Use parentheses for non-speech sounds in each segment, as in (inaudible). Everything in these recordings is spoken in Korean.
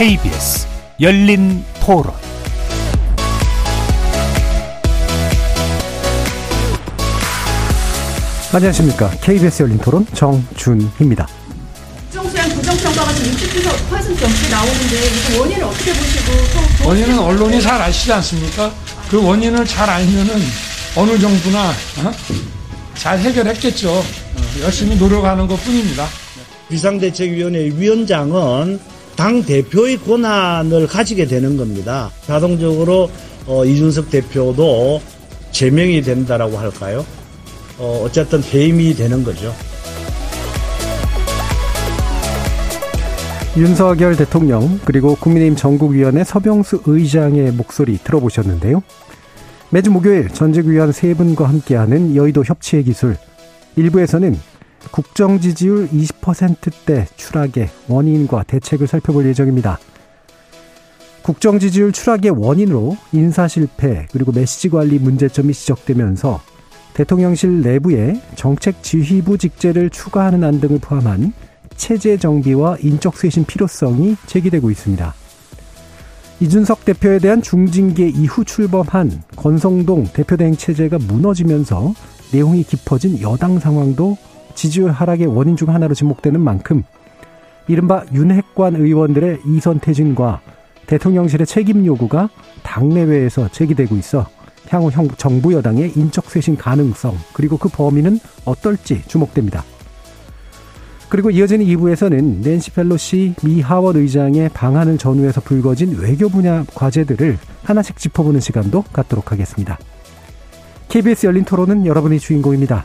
KBS 열린 토론 안녕하십니까. KBS 열린 토론 정준희입니다. 국정수행 부정평가가 지금 60% 넘게 나오는데 원인을 어떻게 보시고 또 원인은 언론이 잘 아시지 않습니까? 그 원인을 잘 알면은 어느 정부나 어? 잘 해결했겠죠. 어, 열심히 노력하는 것 뿐입니다. 비상대책위원회 위원장은 당 대표의 권한을 가지게 되는 겁니다. 자동적으로 어, 이준석 대표도 제명이 된다라고 할까요? 어, 어쨌든 해임이 되는 거죠. 윤석열 대통령 그리고 국민의힘 전국위원회 서병수 의장의 목소리 들어보셨는데요. 매주 목요일 전직 위원 세 분과 함께하는 여의도 협치의 기술 일부에서는 국정 지지율 20%대 추락의 원인과 대책을 살펴볼 예정입니다. 국정 지지율 추락의 원인으로 인사 실패 그리고 메시지 관리 문제점이 지적되면서 대통령실 내부에 정책 지휘부 직제를 추가하는 안 등을 포함한 체제 정비와 인적 쇄신 필요성이 제기되고 있습니다. 이준석 대표에 대한 중징계 이후 출범한 권성동 대표대행 체제가 무너지면서 내용이 깊어진 여당 상황도 지지율 하락의 원인 중 하나로 지목되는 만큼 이른바 윤핵관 의원들의 이선 퇴진과 대통령실의 책임 요구가 당내외에서 제기되고 있어 향후 정부 여당의 인적 쇄신 가능성 그리고 그 범위는 어떨지 주목됩니다. 그리고 이어지는 2부에서는 낸시 펠로시 미 하원 의장의 방한을 전후해서 불거진 외교 분야 과제들을 하나씩 짚어보는 시간도 갖도록 하겠습니다. KBS 열린 토론은 여러분의 주인공입니다.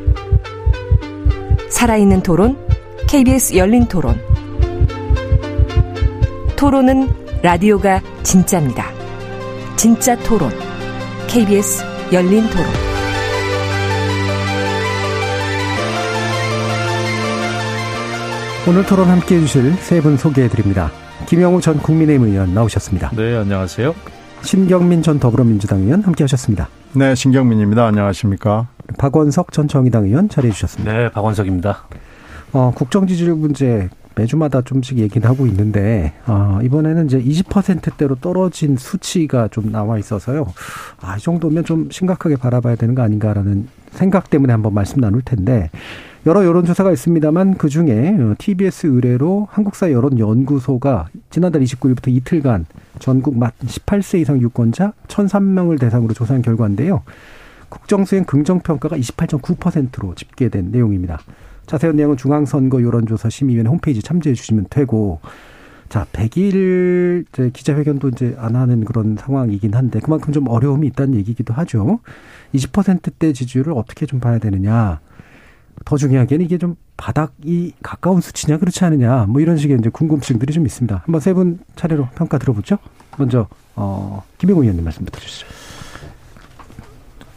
살아있는 토론, KBS 열린 토론. 토론은 라디오가 진짜입니다. 진짜 토론, KBS 열린 토론. 오늘 토론 함께 해주실 세 분 소개해 드립니다. 김영우 전 국민의힘 의원 나오셨습니다. 네, 안녕하세요. 신경민 전 더불어민주당 의원 함께 하셨습니다. 네, 신경민입니다. 안녕하십니까. 박원석 전 정의당 의원 자리해 주셨습니다. 네, 박원석입니다. 어, 국정 지지율 문제 매주마다 좀씩 얘기는 하고 있는데 어, 이번에는 이제 20%대로 떨어진 수치가 좀 나와 있어서요. 아, 이 정도면 좀 심각하게 바라봐야 되는 거 아닌가라는 생각 때문에 한번 말씀 나눌 텐데 여러 여론조사가 있습니다만 그 중에 TBS 의뢰로 한국사 여론연구소가 지난달 29일부터 이틀간 전국 만 18세 이상 유권자 1,003명을 대상으로 조사한 결과인데요. 국정 수행 긍정 평가가 28.9%로 집계된 내용입니다. 자세한 내용은 중앙선거 여론조사 심의위원회 홈페이지 참조해 주시면 되고, 자, 100일 기자회견도 이제 안 하는 그런 상황이긴 한데, 그만큼 좀 어려움이 있다는 얘기기도 하죠. 20%대 지지율을 어떻게 좀 봐야 되느냐. 더 중요하게는 이게 좀 바닥이 가까운 수치냐 그렇지 않느냐 뭐 이런 식의 이제 궁금증들이 좀 있습니다. 한번 세 분 차례로 평가 들어보죠. 먼저 어 김영우 의원님 말씀부터 주시죠.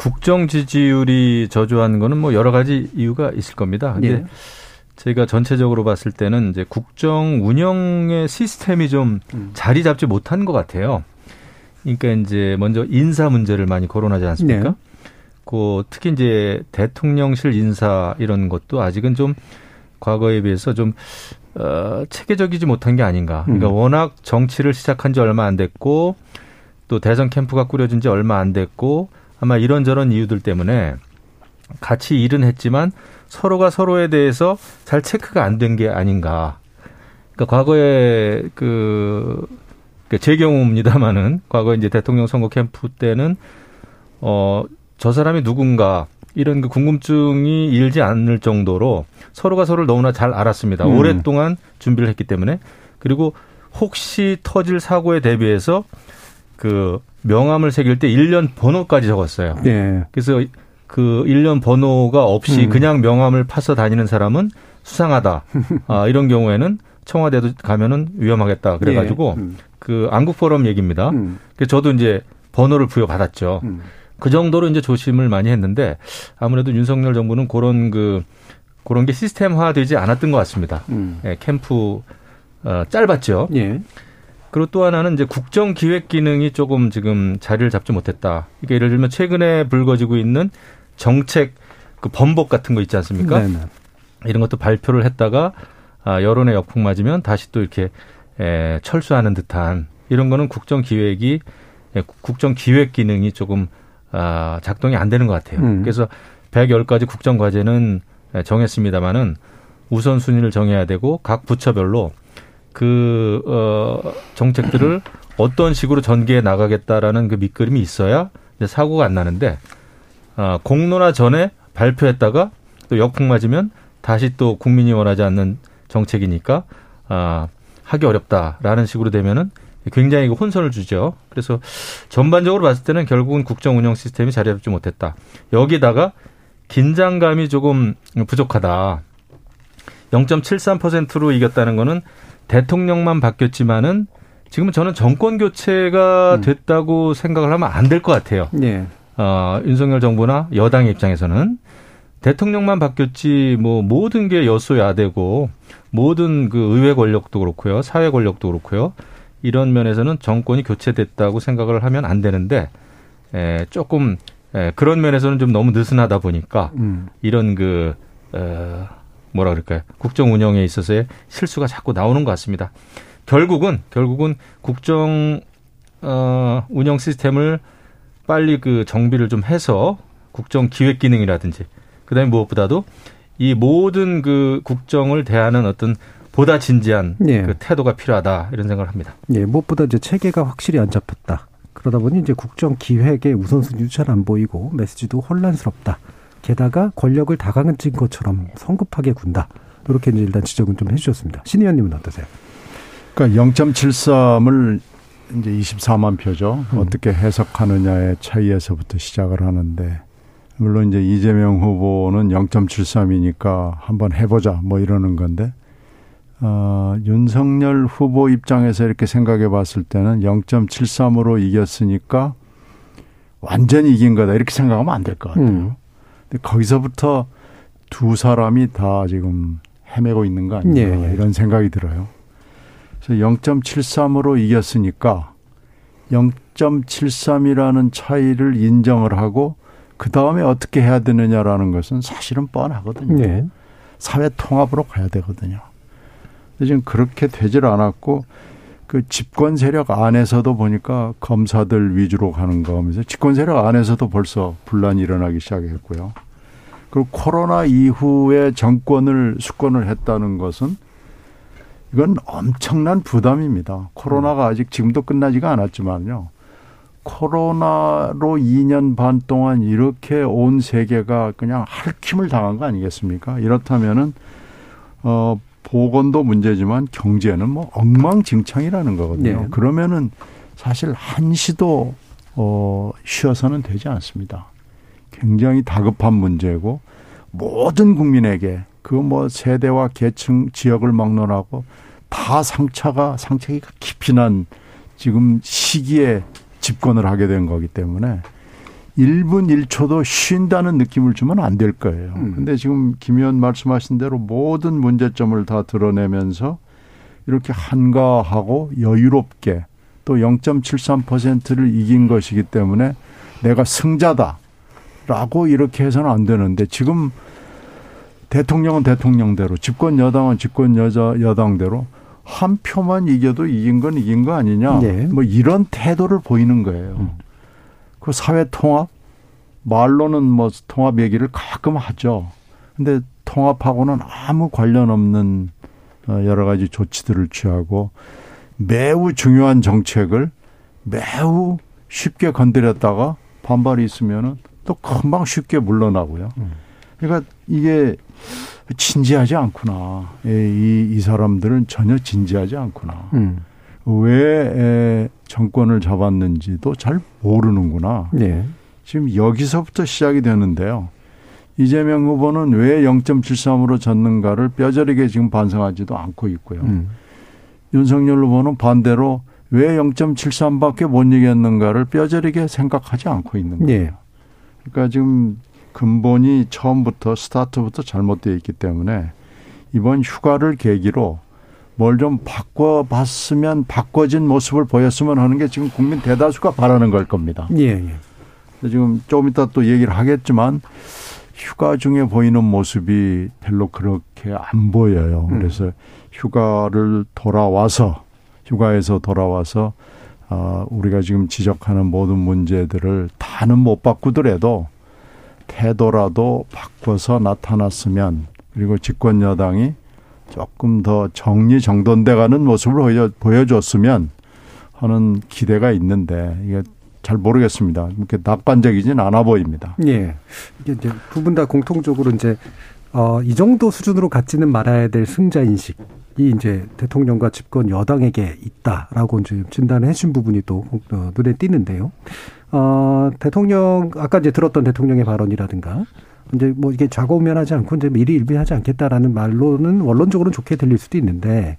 국정 지지율이 저조한 거는 뭐 여러 가지 이유가 있을 겁니다. 근데 예. 제가 전체적으로 봤을 때는 이제 국정 운영의 시스템이 좀 음. 자리 잡지 못한 것 같아요. 그러니까 이제 먼저 인사 문제를 많이 거론하지 않습니까? 네. 그 특히 이제 대통령실 인사 이런 것도 아직은 좀 과거에 비해서 좀 어, 체계적이지 못한 게 아닌가. 그러니까 음. 워낙 정치를 시작한 지 얼마 안 됐고 또 대선 캠프가 꾸려진 지 얼마 안 됐고 아마 이런저런 이유들 때문에 같이 일은 했지만 서로가 서로에 대해서 잘 체크가 안 된 게 아닌가. 그러니까 과거에 그, 그, 제 경우입니다만은 과거 이제 대통령 선거 캠프 때는 어, 저 사람이 누군가 이런 그 궁금증이 일지 않을 정도로 서로가 서로를 너무나 잘 알았습니다. 음. 오랫동안 준비를 했기 때문에 그리고 혹시 터질 사고에 대비해서 그 명함을 새길 때 1년 번호까지 적었어요. 네. 그래서 그 1년 번호가 없이 음. 그냥 명함을 파서 다니는 사람은 수상하다. (laughs) 아, 이런 경우에는 청와대도 가면은 위험하겠다 그래가지고 예. 음. 그 안국 포럼 얘기입니다. 음. 그래서 저도 이제 번호를 부여받았죠. 음. 그 정도로 이제 조심을 많이 했는데 아무래도 윤석열 정부는 그런 그 그런 게 시스템화되지 않았던 것 같습니다. 음. 예, 캠프 어, 짧았죠. 예. 그리고 또 하나는 이제 국정 기획 기능이 조금 지금 자리를 잡지 못했다. 이게 예를 들면 최근에 불거지고 있는 정책 그 번복 같은 거 있지 않습니까? 네, 네. 이런 것도 발표를 했다가 아, 여론의 역풍 맞으면 다시 또 이렇게 에, 철수하는 듯한 이런 거는 국정 기획이 예, 국정 기획 기능이 조금 아, 작동이 안 되는 것 같아요. 음. 그래서 110가지 국정 과제는 예, 정했습니다마는 우선순위를 정해야 되고 각 부처별로 그 어, 정책들을 어떤 식으로 전개해 나가겠다라는 그 밑그림이 있어야 사고가 안 나는데 아, 공론화 전에 발표했다가 또 역풍 맞으면 다시 또 국민이 원하지 않는 정책이니까 아, 하기 어렵다라는 식으로 되면은 굉장히 그 혼선을 주죠. 그래서 전반적으로 봤을 때는 결국은 국정 운영 시스템이 자리 잡지 못했다. 여기다가 긴장감이 조금 부족하다. 0.73%로 이겼다는 거는 대통령만 바뀌었지만은 지금은 저는 정권 교체가 음. 됐다고 생각을 하면 안 될 것 같아요. 예. 어, 윤석열 정부나 여당의 입장에서는 대통령만 바뀌었지 뭐 모든 게 여소야되고 모든 그 의회 권력도 그렇고요. 사회 권력도 그렇고요. 이런 면에서는 정권이 교체됐다고 생각을 하면 안 되는데 에, 조금 에, 그런 면에서는 좀 너무 느슨하다 보니까 음. 이런 그 어, 뭐라 그럴까요? 국정 운영에 있어서의 실수가 자꾸 나오는 것 같습니다. 결국은 결국은 국정 어, 운영 시스템을 빨리 그 정비를 좀 해서 국정 기획 기능이라든지 그다음에 무엇보다도 이 모든 그 국정을 대하는 어떤 보다 진지한 예. 그 태도가 필요하다 이런 생각을 합니다. 예, 무엇보다 이제 체계가 확실히 안 잡혔다. 그러다 보니 이제 국정 기획의 우선순위도 잘 안 보이고 메시지도 혼란스럽다. 게다가 권력을 다강진 것처럼 성급하게 군다. 이렇게 이제 일단 지적은 좀 해주셨습니다. 신 의원님은 어떠세요? 그러니까 0.73을 이제 24만 표죠. 음. 어떻게 해석하느냐의 차이에서부터 시작을 하는데 물론 이제 이재명 후보는 0.73이니까 한번 해보자 뭐 이러는 건데 어, 윤석열 후보 입장에서 이렇게 생각해 봤을 때는 0.73으로 이겼으니까 완전히 이긴 거다 이렇게 생각하면 안 될 것 같아요. 음. 거기서부터 두 사람이 다 지금 헤매고 있는 거 아닌가 예, 예. 이런 생각이 들어요. 그래서 0.73으로 이겼으니까 0.73이라는 차이를 인정을 하고 그 다음에 어떻게 해야 되느냐라는 것은 사실은 뻔하거든요. 예. 사회 통합으로 가야 되거든요. 근데 지금 그렇게 되질 않았고 그 집권 세력 안에서도 보니까 검사들 위주로 가는 거 하면서 집권 세력 안에서도 벌써 분란이 일어나기 시작했고요. 그리고 코로나 이후에 정권을 수권을 했다는 것은 이건 엄청난 부담입니다. 코로나가 아직 지금도 끝나지가 않았지만요. 코로나로 2년 반 동안 이렇게 온 세계가 그냥 할킴을 당한 거 아니겠습니까? 이렇다면은 어 보건도 문제지만 경제는 뭐 엉망진창이라는 거거든요. 네. 그러면은 사실 한시도 어 쉬어서는 되지 않습니다. 굉장히 다급한 문제고 모든 국민에게 그 뭐 세대와 계층 지역을 막론하고 다 상처가 상처가 깊이 난 지금 시기에 집권을 하게 된 거기 때문에 1분 1초도 쉰다는 느낌을 주면 안 될 거예요. 음. 근데 지금 김 의원 말씀하신 대로 모든 문제점을 다 드러내면서 이렇게 한가하고 여유롭게 또 0.73%를 이긴 것이기 때문에 내가 승자다 라고 이렇게 해서는 안 되는데 지금 대통령은 대통령대로 집권 여당은 집권 여자 여당대로 한 표만 이겨도 이긴 건 이긴 거 아니냐. 네. 뭐 이런 태도를 보이는 거예요. 음. 그 사회 통합 말로는 뭐 통합 얘기를 가끔 하죠. 근데 통합하고는 아무 관련 없는 어, 여러 가지 조치들을 취하고 매우 중요한 정책을 매우 쉽게 건드렸다가 반발이 있으면은 또 금방 쉽게 물러나고요. 그러니까 이게 진지하지 않구나. 이, 이, 이 사람들은 전혀 진지하지 않구나. 음. 왜 정권을 잡았는지도 잘 모르는구나. 예. 지금 여기서부터 시작이 되는데요. 이재명 후보는 왜 0.73으로 졌는가를 뼈저리게 지금 반성하지도 않고 있고요. 음. 윤석열 후보는 반대로 왜 0.73밖에 못 이겼는가를 뼈저리게 생각하지 않고 있는 거예요. 예. 그러니까 지금 근본이 처음부터 스타트부터 잘못되어 있기 때문에 이번 휴가를 계기로 뭘 좀 바꿔봤으면 바꿔진 모습을 보였으면 하는 게 지금 국민 대다수가 바라는 걸 겁니다. 예, 예. 지금 조금 이따 또 얘기를 하겠지만 휴가 중에 보이는 모습이 별로 그렇게 안 보여요. 음. 그래서 휴가를 돌아와서 휴가에서 돌아와서 어, 우리가 지금 지적하는 모든 문제들을 다는 못 바꾸더라도 태도라도 바꿔서 나타났으면 그리고 집권 여당이 조금 더 정리 정돈돼 가는 모습을 보여줬으면 하는 기대가 있는데 이게 잘 모르겠습니다. 이렇게 낙관적이진 않아 보입니다. 예. 이게 이제 두 분 다 공통적으로 이제 어, 이 정도 수준으로 갖지는 말아야 될 승자 인식이 이제 대통령과 집권 여당에게 있다라고 이제 진단을 해준 부분이 또 어, 눈에 띄는데요. 어, 대통령 아까 이제 들었던 대통령의 발언이라든가 이제 뭐 이게 좌고우면하지 않고 이제 미리 일비하지 않겠다라는 말로는 원론적으로는 좋게 들릴 수도 있는데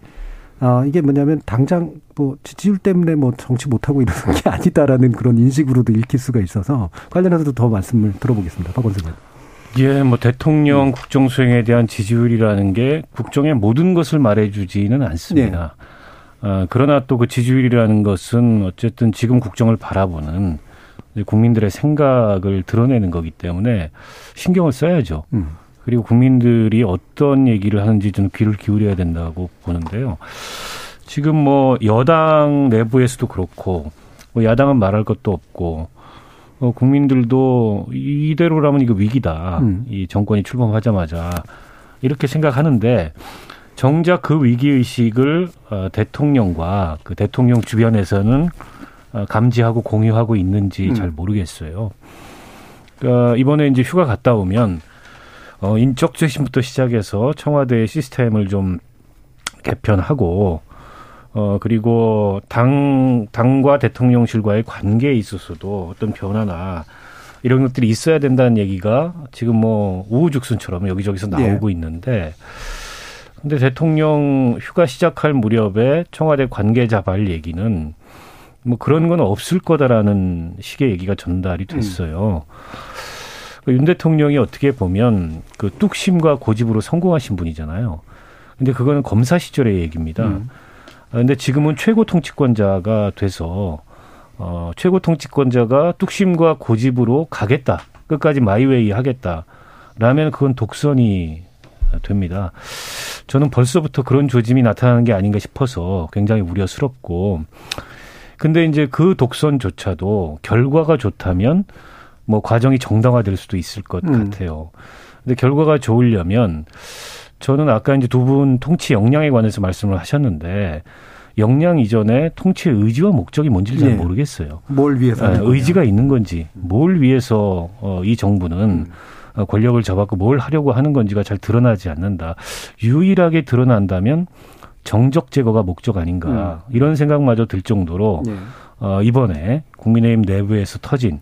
아, 이게 뭐냐면 당장 뭐 지지율 때문에 뭐 정치 못하고 이러는 게 (laughs) 아니다라는 그런 인식으로도 읽힐 수가 있어서 관련해서도 더 말씀을 들어보겠습니다. 박원석 의원. 예, 뭐 대통령 음. 국정 수행에 대한 지지율이라는 게 국정의 모든 것을 말해주지는 않습니다. 네. 어, 그러나 또 그 지지율이라는 것은 어쨌든 지금 국정을 바라보는 국민들의 생각을 드러내는 거기 때문에 신경을 써야죠. 음. 그리고 국민들이 어떤 얘기를 하는지 좀 귀를 기울여야 된다고 보는데요. 지금 뭐 여당 내부에서도 그렇고 뭐 야당은 말할 것도 없고 어, 국민들도 이대로라면 이거 위기다. 음. 이 정권이 출범하자마자 이렇게 생각하는데 정작 그 위기 의식을 어, 대통령과 그 대통령 주변에서는 어, 감지하고 공유하고 있는지 음. 잘 모르겠어요. 그러니까 이번에 이제 휴가 갔다 오면 어, 인적 쇄신부터 시작해서 청와대 시스템을 좀 개편하고 어 그리고 당 당과 대통령실과의 관계에 있어서도 어떤 변화나 이런 것들이 있어야 된다는 얘기가 지금 뭐 우후죽순처럼 여기저기서 네. 나오고 네. 있는데 근데 대통령 휴가 시작할 무렵에 청와대 관계자 발 얘기는 뭐 그런 건 없을 거다라는 식의 얘기가 전달이 됐어요. 음. 윤 대통령이 어떻게 보면 그 뚝심과 고집으로 성공하신 분이잖아요. 근데 그거는 검사 시절의 얘기입니다. 음. 근데 지금은 최고 통치권자가 돼서 어, 최고 통치권자가 뚝심과 고집으로 가겠다. 끝까지 마이웨이 하겠다. 라면 그건 독선이 됩니다. 저는 벌써부터 그런 조짐이 나타나는 게 아닌가 싶어서 굉장히 우려스럽고 근데 이제 그 독선조차도 결과가 좋다면 뭐 과정이 정당화될 수도 있을 것 음. 같아요. 근데 결과가 좋으려면 저는 아까 이제 두 분 통치 역량에 관해서 말씀을 하셨는데 역량 이전에 통치의 의지와 목적이 뭔지 잘 네. 모르겠어요. 뭘 위해서? 네, 의지가 있는 건지, 뭘 위해서 어, 이 정부는 음. 어, 권력을 잡았고 뭘 하려고 하는 건지가 잘 드러나지 않는다. 유일하게 드러난다면 정적 제거가 목적 아닌가 음. 이런 생각마저 들 정도로 네. 어, 이번에 국민의힘 내부에서 터진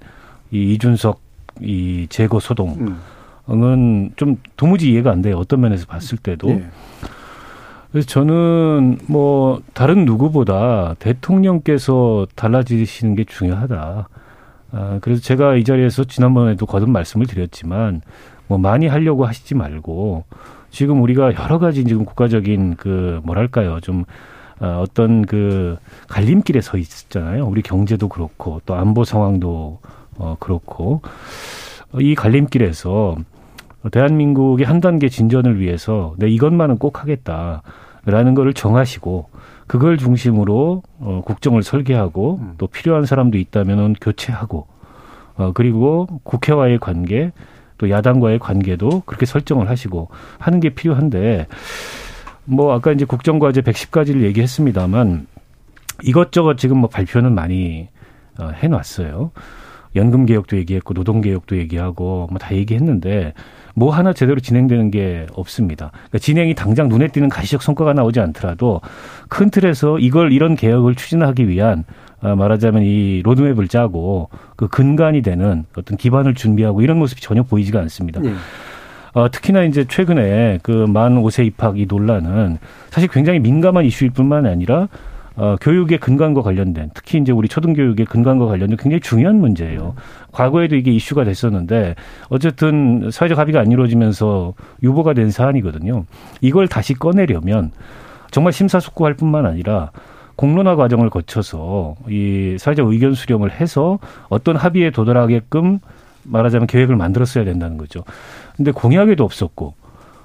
이 이준석 이 제거 소동. 은좀 도무지 이해가 안 돼요. 어떤 면에서 봤을 때도. 네. 그래서 저는 뭐 다른 누구보다 대통령께서 달라지시는 게 중요하다. 아, 그래서 제가 이 자리에서 지난번에도 거듭 말씀을 드렸지만 뭐 많이 하려고 하시지 말고 지금 우리가 여러 가지 지금 국가적인 그 뭐랄까요 좀 어, 어떤 그 갈림길에 서 있잖아요. 우리 경제도 그렇고 또 안보 상황도 어 그렇고 이 갈림길에서 대한민국의 한 단계 진전을 위해서 내 이것만은 꼭 하겠다라는 거를 정하시고 그걸 중심으로 어, 국정을 설계하고 음. 또 필요한 사람도 있다면은 교체하고 어, 그리고 국회와의 관계 또 야당과의 관계도 그렇게 설정을 하시고 하는 게 필요한데 뭐 아까 이제 국정과제 110가지를 얘기했습니다만 이것저것 지금 뭐 발표는 많이 어, 해놨어요. 연금 개혁도 얘기했고 노동 개혁도 얘기하고 뭐 다 얘기했는데 뭐 하나 제대로 진행되는 게 없습니다. 그러니까 진행이 당장 눈에 띄는 가시적 성과가 나오지 않더라도 큰 틀에서 이걸 이런 개혁을 추진하기 위한 어, 말하자면 이 로드맵을 짜고 그 근간이 되는 어떤 기반을 준비하고 이런 모습이 전혀 보이지가 않습니다. 네. 어, 특히나 이제 최근에 그 만 5세 입학 이 논란은 사실 굉장히 민감한 이슈일 뿐만 아니라 어, 교육의 근간과 관련된 특히 이제 우리 초등교육의 근간과 관련된 굉장히 중요한 문제예요. 과거에도 이게 이슈가 됐었는데 어쨌든 사회적 합의가 안 이루어지면서 유보가 된 사안이거든요. 이걸 다시 꺼내려면 정말 심사숙고할 뿐만 아니라 공론화 과정을 거쳐서 이 사회적 의견 수렴을 해서 어떤 합의에 도달하게끔 말하자면 계획을 만들었어야 된다는 거죠. 근데 공약에도 없었고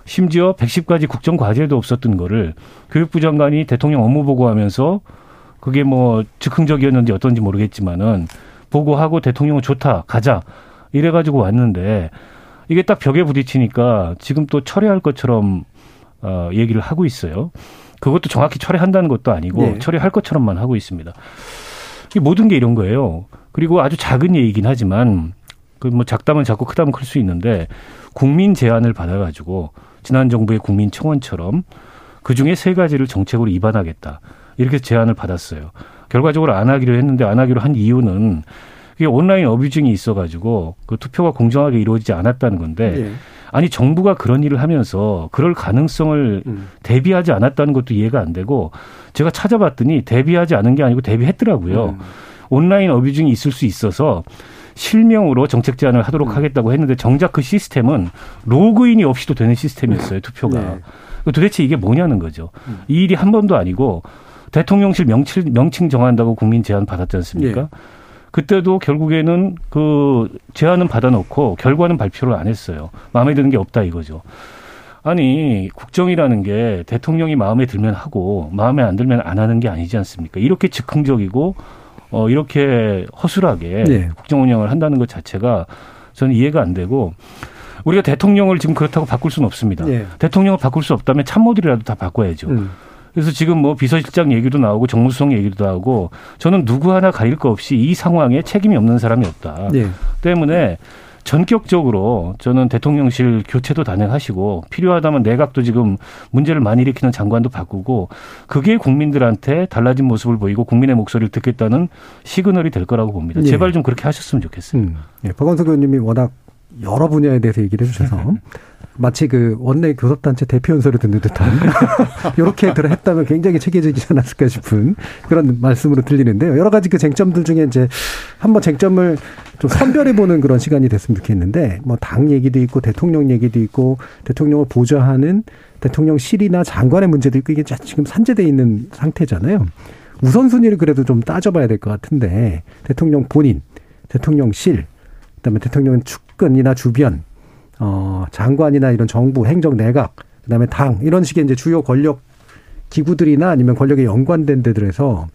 심지어 110가지 국정 과제도 없었던 거를 교육부 장관이 대통령 업무 보고하면서 그게 뭐 즉흥적이었는지 어떤지 모르겠지만은 보고하고 대통령은 좋다 가자 이래 가지고 왔는데 이게 딱 벽에 부딪히니까 지금 또 철회할 것처럼 어, 얘기를 하고 있어요. 그것도 정확히 철회한다는 것도 아니고 네. 철회할 것처럼만 하고 있습니다. 이 모든 게 이런 거예요. 그리고 아주 작은 얘기긴 하지만 그 뭐 작다면 작고 크다면 클 수 있는데 국민 제안을 받아가지고 지난 정부의 국민 청원처럼 그 중에 세 가지를 정책으로 입안하겠다 이렇게 제안을 받았어요. 결과적으로 안 하기로 했는데 안 하기로 한 이유는 그게 온라인 어뷰징이 있어가지고 그 투표가 공정하게 이루어지지 않았다는 건데 예. 아니 정부가 그런 일을 하면서 그럴 가능성을 음. 대비하지 않았다는 것도 이해가 안 되고 제가 찾아봤더니 대비하지 않은 게 아니고 대비했더라고요. 음. 온라인 어뷰징이 있을 수 있어서 실명으로 정책 제안을 하도록 음. 하겠다고 했는데 정작 그 시스템은 로그인이 없이도 되는 시스템이었어요 투표가. 네. 도대체 이게 뭐냐는 거죠. 음. 이 일이 한 번도 아니고 대통령실 명칭, 명칭 정한다고 국민 제안 받았지 않습니까? 예. 그때도 결국에는 그 제안은 받아놓고 결과는 발표를 안 했어요. 마음에 드는 게 없다 이거죠. 아니 국정이라는 게 대통령이 마음에 들면 하고 마음에 안 들면 안 하는 게 아니지 않습니까? 이렇게 즉흥적이고 어 이렇게 허술하게 네. 국정 운영을 한다는 것 자체가 저는 이해가 안 되고 우리가 대통령을 지금 그렇다고 바꿀 수는 없습니다. 예. 대통령을 바꿀 수 없다면 참모들이라도 다 바꿔야죠. 음. 그래서 지금 뭐 비서실장 얘기도 나오고 정무수석 얘기도 나오고 저는 누구 하나 가릴 거 없이 이 상황에 책임이 없는 사람이 없다. 예. 때문에 전격적으로 저는 대통령실 교체도 단행하시고 필요하다면 내각도 지금 문제를 많이 일으키는 장관도 바꾸고 그게 국민들한테 달라진 모습을 보이고 국민의 목소리를 듣겠다는 시그널이 될 거라고 봅니다. 예. 제발 좀 그렇게 하셨으면 좋겠어요. 음. 예, 박원석 의원님이 워낙 여러 분야에 대해서 얘기를 해주셔서 (laughs) 마치 그 원내 교섭단체 대표 연설을 듣는 듯한 (laughs) 이렇게 들어 했다면 굉장히 체계적이지 않았을까 싶은 그런 말씀으로 들리는데요. 여러 가지 그 쟁점들 중에 이제 한번 쟁점을 좀 선별해 보는 그런 시간이 됐으면 좋겠는데 뭐 당 얘기도 있고 대통령 얘기도 있고 대통령을 보좌하는 대통령실이나 장관의 문제도 있고 이게 지금 산재돼 있는 상태잖아요. 우선순위를 그래도 좀 따져봐야 될 것 같은데 대통령 본인, 대통령실, 그다음에 대통령 측근이나 주변, 어, 장관이나 이런 정부, 행정, 내각, 그다음에 당 이런 식의 이제 주요 권력 기구들이나 아니면 권력에 연관된 데들에서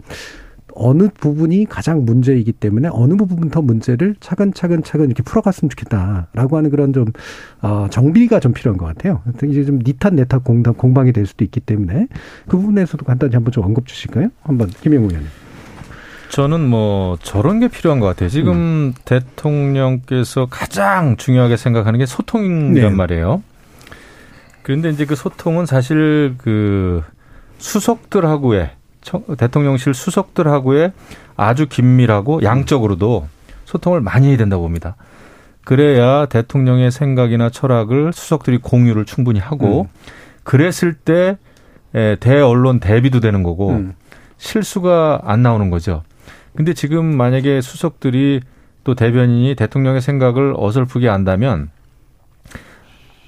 어느 부분이 가장 문제이기 때문에 어느 부분부터 문제를 차근차근 차근 이렇게 풀어갔으면 좋겠다라고 하는 그런 좀 어, 정비가 좀 필요한 것 같아요. 이제 좀 니탄 내탁 공방, 공방이 될 수도 있기 때문에 그 부분에서도 간단히 한번 좀 언급 주실까요? 한번 김영우 의원님. 저는 뭐 저런 게 필요한 것 같아요. 지금 대통령께서 가장 중요하게 생각하는 게 소통이란 네. 말이에요. 그런데 이제 그 소통은 사실 그 수석들하고의 청- 대통령실 수석들하고의 아주 긴밀하고 양적으로도 소통을 많이 해야 된다고 봅니다. 그래야 대통령의 생각이나 철학을 수석들이 공유를 충분히 하고 그랬을 때 에, 대언론 대비도 되는 거고 음. 실수가 안 나오는 거죠. 근데 지금 만약에 수석들이 또 대변인이 대통령의 생각을 어설프게 안다면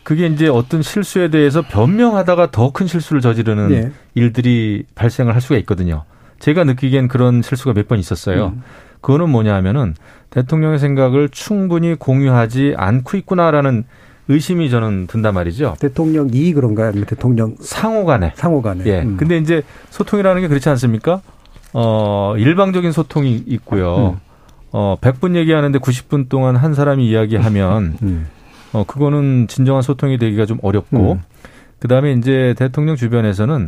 그게 이제 어떤 실수에 대해서 변명하다가 더 큰 실수를 저지르는 예. 일들이 발생을 할 수가 있거든요. 제가 느끼기엔 그런 실수가 몇 번 있었어요. 음. 그거는 뭐냐 하면은 대통령의 생각을 충분히 공유하지 않고 있구나라는 의심이 저는 든단 말이죠. 대통령 이 그런가요? 아니면 대통령 상호 간에. 상호 간에? 예. 음. 근데 이제 소통이라는 게 그렇지 않습니까? 어, 일방적인 소통이 있고요. 음. 어, 100분 얘기하는데 90분 동안 한 사람이 이야기하면 음. 어, 그거는 진정한 소통이 되기가 좀 어렵고 음. 그다음에 이제 대통령 주변에서는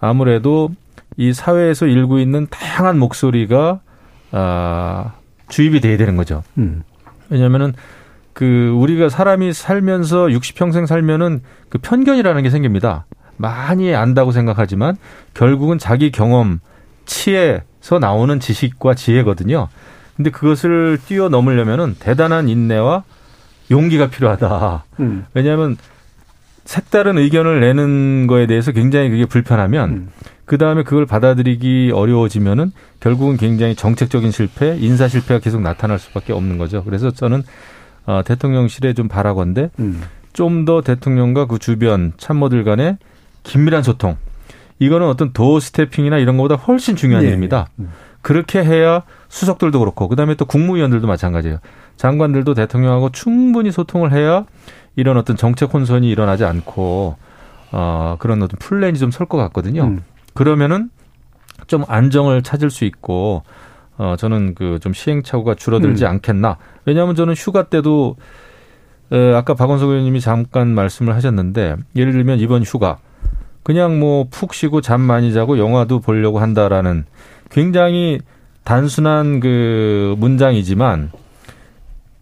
아무래도 이 사회에서 일고 있는 다양한 목소리가 아, 주입이 돼야 되는 거죠. 음. 왜냐면은 그 우리가 사람이 살면서 60평생 살면은 그 편견이라는 게 생깁니다. 많이 안다고 생각하지만 결국은 자기 경험, 치에서 나오는 지식과 지혜거든요. 근데 그것을 뛰어넘으려면은 대단한 인내와 용기가 필요하다. 음. 왜냐하면 색다른 의견을 내는 거에 대해서 굉장히 그게 불편하면 음. 그 다음에 그걸 받아들이기 어려워지면은 결국은 굉장히 정책적인 실패, 인사 실패가 계속 나타날 수밖에 없는 거죠. 그래서 저는 어, 대통령실에 좀 바라건대 음. 좀더 대통령과 그 주변 참모들 간의 긴밀한 소통. 이거는 어떤 도어 스태핑이나 이런 것보다 훨씬 중요한 예. 일입니다. 그렇게 해야 수석들도 그렇고 그다음에 또 국무위원들도 마찬가지예요. 장관들도 대통령하고 충분히 소통을 해야 이런 어떤 정책 혼선이 일어나지 않고 어 그런 어떤 플랜이 좀 설 것 같거든요. 음. 그러면은 좀 안정을 찾을 수 있고 어 저는 그 좀 시행착오가 줄어들지 음. 않겠나. 왜냐하면 저는 휴가 때도 에, 아까 박원석 의원님이 잠깐 말씀을 하셨는데 예를 들면 이번 휴가 그냥 뭐 푹 쉬고 잠 많이 자고 영화도 보려고 한다라는 굉장히 단순한 그 문장이지만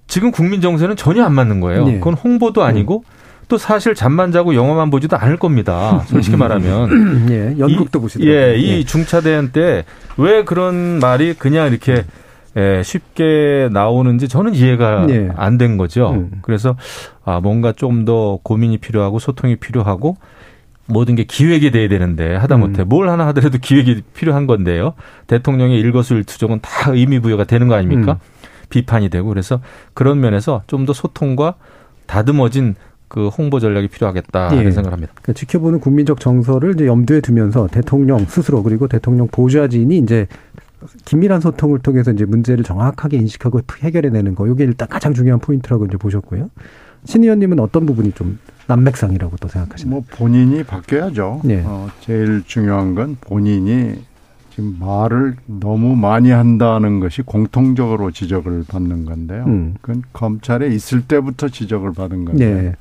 지금 국민 정서는 전혀 안 맞는 거예요. 네. 그건 홍보도 아니고 또 사실 잠만 자고 영화만 보지도 않을 겁니다. 솔직히 말하면. (clears throat) 예, 연극도 이, 보시더라고요. 예, 이 중차대원 때왜 그런 말이 그냥 이렇게 예, 쉽게 나오는지 저는 이해가 예. 안된 거죠. 음. 그래서 아, 뭔가 좀 더 고민이 필요하고 소통이 필요하고 모든 게 기획이 돼야 되는데 하다못해 음. 뭘 하나 하더라도 기획이 필요한 건데요. 대통령의 일거수일투족은 다 의미 부여가 되는 거 아닙니까? 음. 비판이 되고 그래서 그런 면에서 좀 더 소통과 다듬어진 그 홍보 전략이 필요하겠다 예. 하는 생각을 합니다. 그러니까 지켜보는 국민적 정서를 이제 염두에 두면서 대통령 스스로 그리고 대통령 보좌진이 이제 긴밀한 소통을 통해서 이제 문제를 정확하게 인식하고 해결해내는 거. 이게 일단 가장 중요한 포인트라고 이제 보셨고요. 신 의원님은 어떤 부분이 좀 난맥상이라고 또 생각하시나요? 뭐 본인이 바뀌어야죠. 네. 어, 제일 중요한 건 본인이 지금 말을 너무 많이 한다는 것이 공통적으로 지적을 받는 건데요. 음. 그건 검찰에 있을 때부터 지적을 받은 건데 네.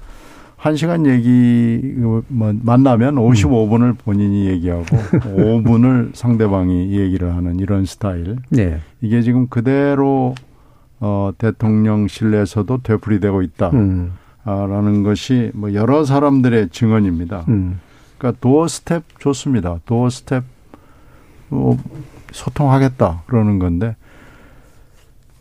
한 시간 얘기 뭐 만나면 55분을 본인이 얘기하고 (laughs) 5분을 상대방이 얘기를 하는 이런 스타일. 네. 이게 지금 그대로 어 대통령실내에서도 되풀이되고 있다. 음. 라는 것이 뭐 여러 사람들의 증언입니다. 음. 그러니까 doorstep 좋습니다. doorstep 어, 소통하겠다 그러는 건데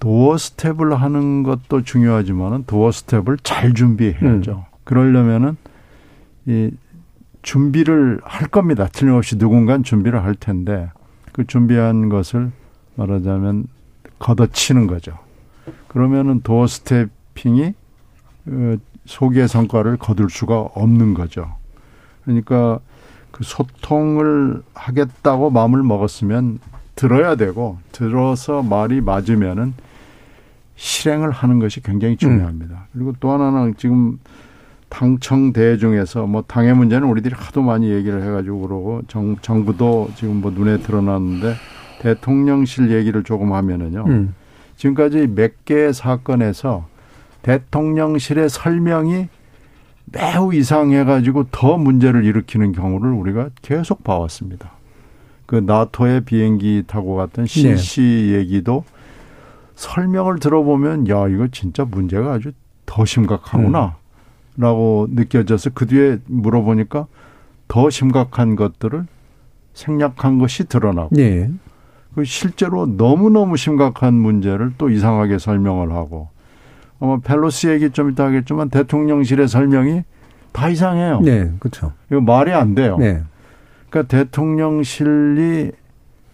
doorstep을 하는 것도 중요하지만은 doorstep을 잘 준비해야죠. 그러려면은 이 준비를 할 겁니다. 틀림없이 누군가는 준비를 할 텐데 그 준비한 것을 말하자면 걷어치는 거죠. 그러면은 도어 스태핑이 어, 소기의 성과를 거둘 수가 없는 거죠. 그러니까 그 소통을 하겠다고 마음을 먹었으면 들어야 되고 들어서 말이 맞으면은 실행을 하는 것이 굉장히 중요합니다. 그리고 또 하나는 지금 당청대 중에서 뭐 당의 문제는 우리들이 하도 많이 얘기를 해가지고 그러고 정, 정부도 지금 뭐 눈에 드러났는데 대통령실 얘기를 조금 하면은요. 음. 지금까지 몇 개의 사건에서 대통령실의 설명이 매우 이상해가지고 더 문제를 일으키는 경우를 우리가 계속 봐왔습니다. 그 나토의 비행기 타고 갔던 신씨 얘기도 설명을 들어보면 야 이거 진짜 문제가 아주 더 심각하구나 라고 느껴져서 그 뒤에 물어보니까 더 심각한 것들을 생략한 것이 드러나고 네. 그 실제로 너무너무 심각한 문제를 또 이상하게 설명을 하고 아마 펠로시 얘기 좀 이따 하겠지만 대통령실의 설명이 다 이상해요. 네. 그렇죠. 이거 말이 안 돼요. 네. 그러니까 대통령실이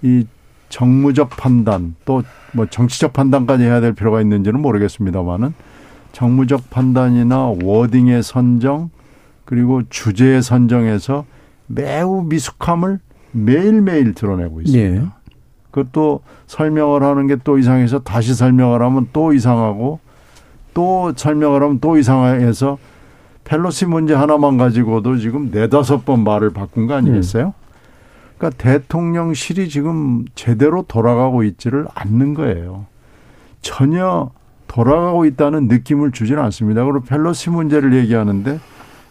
이 정무적 판단 또 뭐 정치적 판단까지 해야 될 필요가 있는지는 모르겠습니다만은 정무적 판단이나 워딩의 선정 그리고 주제의 선정에서 매우 미숙함을 매일매일 드러내고 있습니다. 네. 그것도 설명을 하는 게 또 이상해서 다시 설명을 하면 또 이상하고 또 설명을 하면 또 이상해서 펠로시 문제 하나만 가지고도 지금 네다섯 번 말을 바꾼 거 아니겠어요? 그러니까 대통령실이 지금 제대로 돌아가고 있지를 않는 거예요. 전혀 돌아가고 있다는 느낌을 주지는 않습니다. 그리고 펠로시 문제를 얘기하는데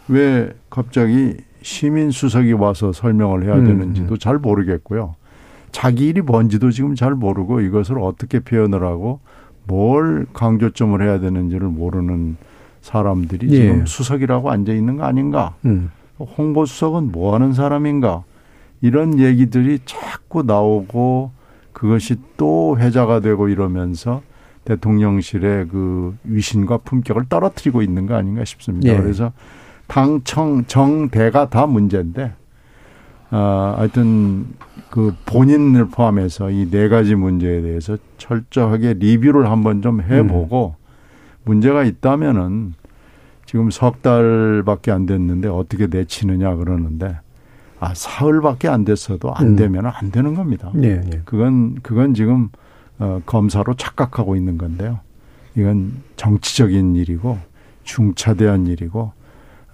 왜 갑자기 시민 수석이 와서 설명을 해야 음, 되는지도 잘 모르겠고요. 자기 일이 뭔지도 지금 잘 모르고 이것을 어떻게 표현을 하고 뭘 강조점을 해야 되는지를 모르는 사람들이 예. 지금 수석이라고 앉아 있는 거 아닌가? 음. 홍보 수석은 뭐 하는 사람인가? 이런 얘기들이 자꾸 나오고 그것이 또 회자가 되고 이러면서 대통령실의 그 위신과 품격을 떨어뜨리고 있는 거 아닌가 싶습니다. 예. 그래서 당청 정대가 다 문제인데 아, 하여튼 그 본인을 포함해서 이 네 가지 문제에 대해서 철저하게 리뷰를 한번 좀 해보고 문제가 있다면은 지금 석 달밖에 안 됐는데 어떻게 내치느냐 그러는데 아 사흘밖에 안 됐어도 안 음. 되면 안 되는 겁니다. 예, 예. 그건 그건 지금 어, 검사로 착각하고 있는 건데요. 이건 정치적인 일이고 중차대한 일이고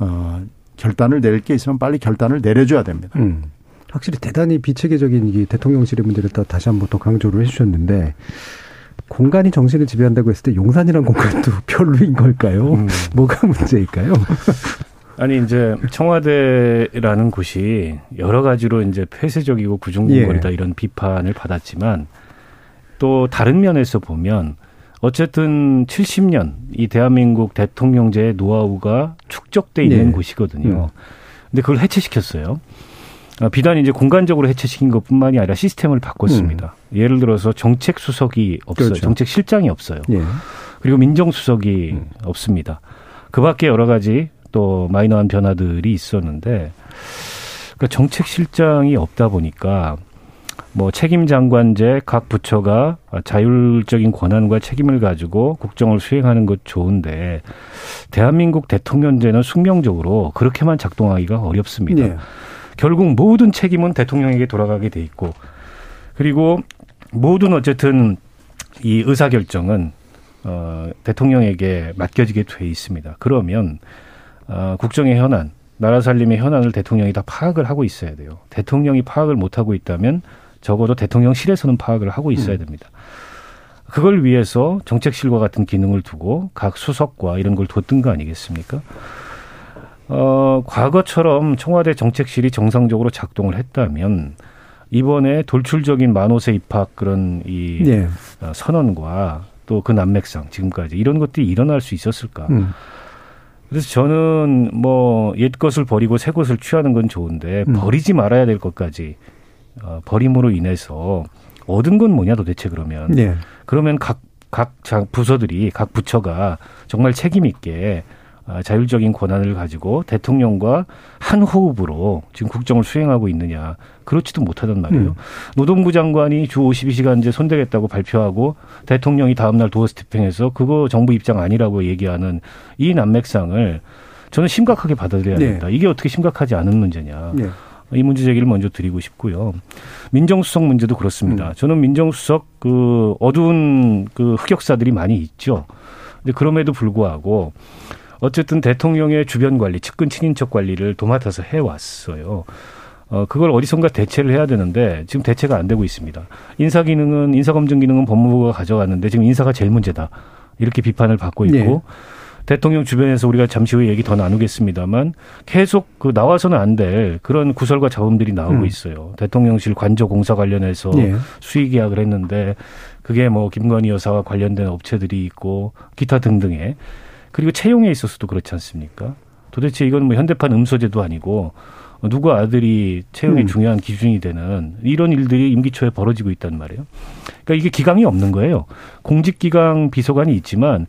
어, 결단을 내릴 게 있으면 빨리 결단을 내려줘야 됩니다. 음. 확실히 대단히 비체계적인 이 대통령실의 문제를 또 다시 한번 더 강조를 해주셨는데 공간이 정신을 지배한다고 했을 때 용산이란 공간도 (laughs) 별로인 걸까요? 음. 뭐가 문제일까요? (laughs) 아니 이제 청와대라는 곳이 여러 가지로 이제 폐쇄적이고 구중궁궐이다 예. 이런 비판을 받았지만 또 다른 면에서 보면 어쨌든 70년 이 대한민국 대통령제의 노하우가 축적돼 있는 예. 곳이거든요. 음. 근데 그걸 해체시켰어요. 아, 비단 이제 공간적으로 해체시킨 것뿐만이 아니라 시스템을 바꿨습니다. 예를 들어서 정책 수석이 없어요. 음. 그렇죠. 정책 실장이 없어요. 예. 그리고 민정수석이 음. 없습니다. 그 밖에 여러 가지 또 마이너한 변화들이 있었는데, 그러니까 정책 실장이 없다 보니까 뭐 책임 장관제 각 부처가 자율적인 권한과 책임을 가지고 국정을 수행하는 것 좋은데, 대한민국 대통령제는 숙명적으로 그렇게만 작동하기가 어렵습니다. 예. 결국 모든 책임은 대통령에게 돌아가게 돼 있고 그리고 모든 어쨌든 이 의사 결정은 어 대통령에게 맡겨지게 돼 있습니다. 그러면 어 국정의 현안, 나라 살림의 현안을 대통령이 다 파악을 하고 있어야 돼요. 대통령이 파악을 못 하고 있다면 적어도 대통령실에서는 파악을 하고 있어야 됩니다. 그걸 위해서 정책실과 같은 기능을 두고 각 수석과 이런 걸 뒀던 거 아니겠습니까? 어, 과거처럼 청와대 정책실이 정상적으로 작동을 했다면 이번에 돌출적인 만호세 입학 그런 이 예. 어, 선언과 또 그 난맥상 지금까지 이런 것들이 일어날 수 있었을까? 음. 그래서 저는 뭐 옛 것을 버리고 새 것을 취하는 건 좋은데 음. 버리지 말아야 될 것까지 어, 버림으로 인해서 얻은 건 뭐냐 도대체 그러면 예. 그러면 각, 각 자- 부서들이, 각 부처가 정말 책임 있게 아, 자율적인 권한을 가지고 대통령과 한 호흡으로 지금 국정을 수행하고 있느냐. 그렇지도 못하단 말이에요. 음. 노동부 장관이 주 52시간제 손대겠다고 발표하고 대통령이 다음날 도어 스티핑해서 그거 정부 입장 아니라고 얘기하는 이 난맥상을 저는 심각하게 받아들여야 네. 된다. 이게 어떻게 심각하지 않은 문제냐. 예. 이 문제 제기를 먼저 드리고 싶고요. 민정수석 문제도 그렇습니다. 음. 저는 민정수석 그 어두운 그 흑역사들이 많이 있죠. 근데 그럼에도 불구하고 어쨌든 대통령의 주변 관리, 측근 친인척 관리를 도맡아서 해왔어요. 어, 그걸 어디선가 대체를 해야 되는데 지금 대체가 안 되고 있습니다. 인사 기능은, 인사 검증 기능은 법무부가 가져갔는데 지금 인사가 제일 문제다. 이렇게 비판을 받고 있고 네. 대통령 주변에서 우리가 잠시 후에 얘기 더 나누겠습니다만 계속 그 나와서는 안 될 그런 구설과 잡음들이 나오고 음. 있어요. 대통령실 관저 공사 관련해서 예. 수의 계약을 했는데 그게 뭐 김건희 여사와 관련된 업체들이 있고 기타 등등의 그리고 채용에 있어서도 그렇지 않습니까? 도대체 이건 뭐 현대판 음소제도 아니고 누구 아들이 채용이 음. 중요한 기준이 되는 이런 일들이 임기 초에 벌어지고 있단 말이에요. 그러니까 이게 기강이 없는 거예요. 공직기강 비서관이 있지만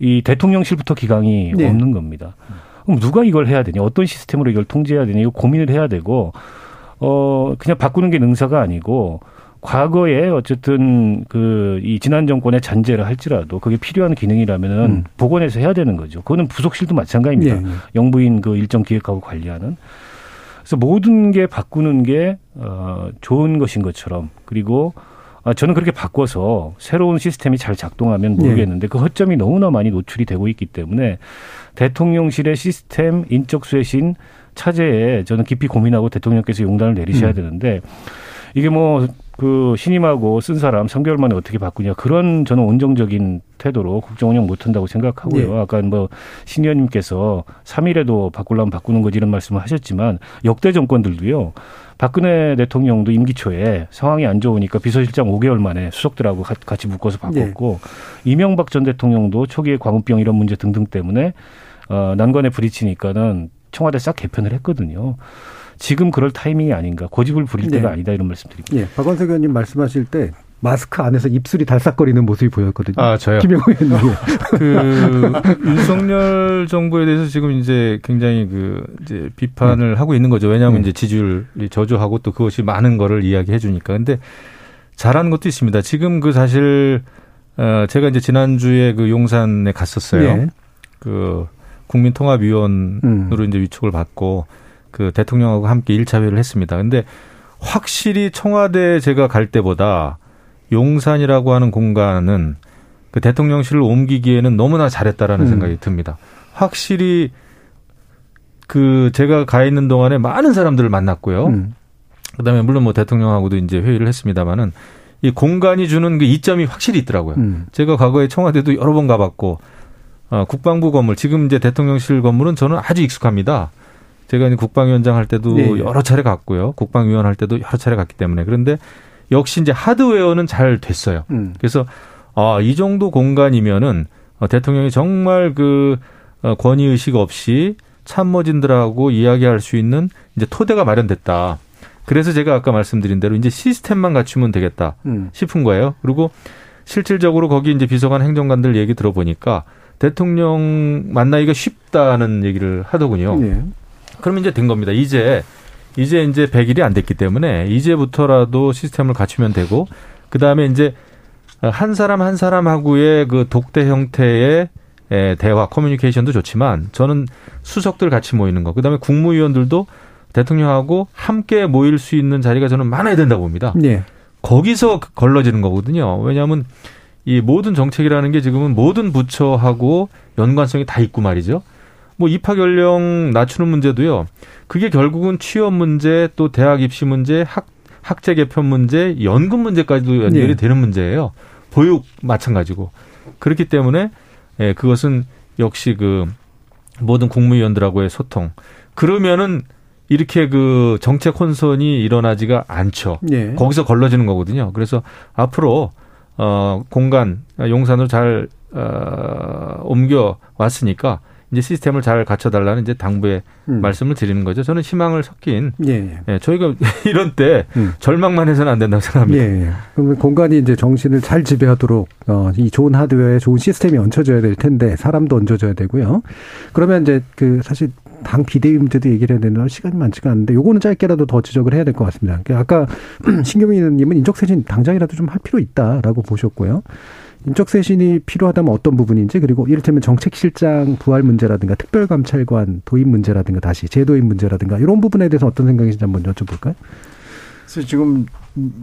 이 대통령실부터 기강이 네. 없는 겁니다. 그럼 누가 이걸 해야 되냐? 어떤 시스템으로 이걸 통제해야 되냐? 이거 고민을 해야 되고 어 그냥 바꾸는 게 능사가 아니고 과거에 어쨌든 그 이 지난 정권의 잔재를 할지라도 그게 필요한 기능이라면은 음. 복원해서 해야 되는 거죠. 그거는 부속실도 마찬가지입니다. 예, 예. 영부인 그 일정 기획하고 관리하는. 그래서 모든 게 바꾸는 게 어, 좋은 것인 것처럼 그리고 아, 저는 그렇게 바꿔서 새로운 시스템이 잘 작동하면 모르겠는데 그 허점이 너무나 많이 노출이 되고 있기 때문에 대통령실의 시스템 인적 쇄신 차제에 저는 깊이 고민하고 대통령께서 용단을 내리셔야 음. 되는데 이게 뭐 그 신임하고 쓴 사람 3개월 만에 어떻게 바꾸냐 그런 저는 온정적인 태도로 국정 운영 못한다고 생각하고요. 네. 아까 뭐 신 의원님께서 3일에도 바꾸려면 바꾸는 거지 이런 말씀을 하셨지만 역대 정권들도요. 박근혜 대통령도 임기 초에 상황이 안 좋으니까 비서실장 5개월 만에 수석들하고 가- 같이 묶어서 바꿨고 이명박 전 대통령도 초기에 광우병 이런 문제 등등 때문에 어, 난관에 부딪히니까는 청와대 싹 개편을 했거든요. 지금 그럴 타이밍이 아닌가. 고집을 부릴 때가 네. 아니다 이런 말씀드립니다. 예, 박원석 의원님 말씀하실 때 마스크 안에서 입술이 달싹거리는 모습이 보였거든요. 아, 저요? 김영호 (laughs) 의원님. 그 윤석열 정부에 대해서 지금 이제 굉장히 그 이제 비판을 하고 있는 거죠. 왜냐하면 음. 이제 지지율이 저조하고 또 그것이 많은 거를 이야기해 주니까. 근데 잘하는 것도 있습니다. 지금 그 사실 어 제가 이제 지난주에 그 용산에 갔었어요. 예. 그 국민통합위원으로 음. 이제 위촉을 받고 그 대통령하고 함께 1차 회의를 했습니다. 근데 확실히 청와대 제가 갈 때보다 용산이라고 하는 공간은 그 대통령실을 옮기기에는 너무나 잘했다라는 음. 생각이 듭니다. 확실히 그 제가 가 있는 동안에 많은 사람들을 만났고요. 음. 그다음에 물론 뭐 대통령하고도 이제 회의를 했습니다마는 이 공간이 주는 그 이점이 확실히 있더라고요. 음. 제가 과거에 청와대도 여러 번 가봤고 어, 국방부 건물 지금 이제 대통령실 건물은 저는 아주 익숙합니다. 제가 이제 국방위원장 할 때도 네, 네. 여러 차례 갔고요. 국방위원 할 때도 여러 차례 갔기 때문에 그런데 역시 이제 하드웨어는 잘 됐어요. 음. 그래서 아, 이 정도 공간이면은 어, 대통령이 정말 그 어, 권위 의식 없이 참모진들하고 이야기할 수 있는 이제 토대가 마련됐다. 그래서 제가 아까 말씀드린 대로 이제 시스템만 갖추면 되겠다 음. 싶은 거예요. 그리고 실질적으로 거기 이제 비서관 행정관들 얘기 들어보니까 대통령 만나기가 쉽다는 얘기를 하더군요. 예. 그러면 이제 된 겁니다. 이제 이제 이제 100일이 안 됐기 때문에 이제부터라도 시스템을 갖추면 되고 그 다음에 이제 한 사람 한 사람하고의 그 독대 형태의 에, 대화 커뮤니케이션도 좋지만 저는 수석들 같이 모이는 거 그다음에 국무위원들도 대통령하고 함께 모일 수 있는 자리가 저는 많아야 된다고 봅니다. 예. 거기서 걸러지는 거거든요. 왜냐하면 이 모든 정책이라는 게 지금은 모든 부처하고 연관성이 다 있고 말이죠. 뭐 입학 연령 낮추는 문제도요. 그게 결국은 취업 문제 또 대학 입시 문제 학 학제 개편 문제 연금 문제까지도 연결이 네. 되는 문제예요. 보육 마찬가지고 그렇기 때문에 예, 그것은 역시 그 모든 국무위원들하고의 소통 그러면은 이렇게 그 정책 혼선이 일어나지가 않죠. 예. 거기서 걸러지는 거거든요. 그래서 앞으로 어 공간 용산으로 잘 어, 옮겨 왔으니까 이제 시스템을 잘 갖춰달라는 이제 당부의 음. 말씀을 드리는 거죠. 저는 희망을 섞인 예. 예. 예, 저희가 (laughs) 이런 때 음. 절망만 해서는 안 된다고 생각합니다. 예, 예. 그러면 공간이 이제 정신을 잘 지배하도록 어, 이 좋은 하드웨어에 좋은 시스템이 얹혀져야 될 텐데 사람도 얹어져야 되고요. 그러면 이제 그 사실 당 비대위 문제도 얘기를 해야 되는 시간이 많지가 않은데 요거는 짧게라도 더 지적을 해야 될 것 같습니다. 그러니까 아까 (clears throat) 신경민 의원님은 인적쇄신 당장이라도 좀 할 필요 있다라고 보셨고요. 인적쇄신이 필요하다면 어떤 부분인지 그리고 이를테면 정책실장 부활 문제라든가 특별감찰관 도입 문제라든가 다시 제도입 문제라든가 이런 부분에 대해서 어떤 생각이신지 한번 여쭤볼까요? 그래서 지금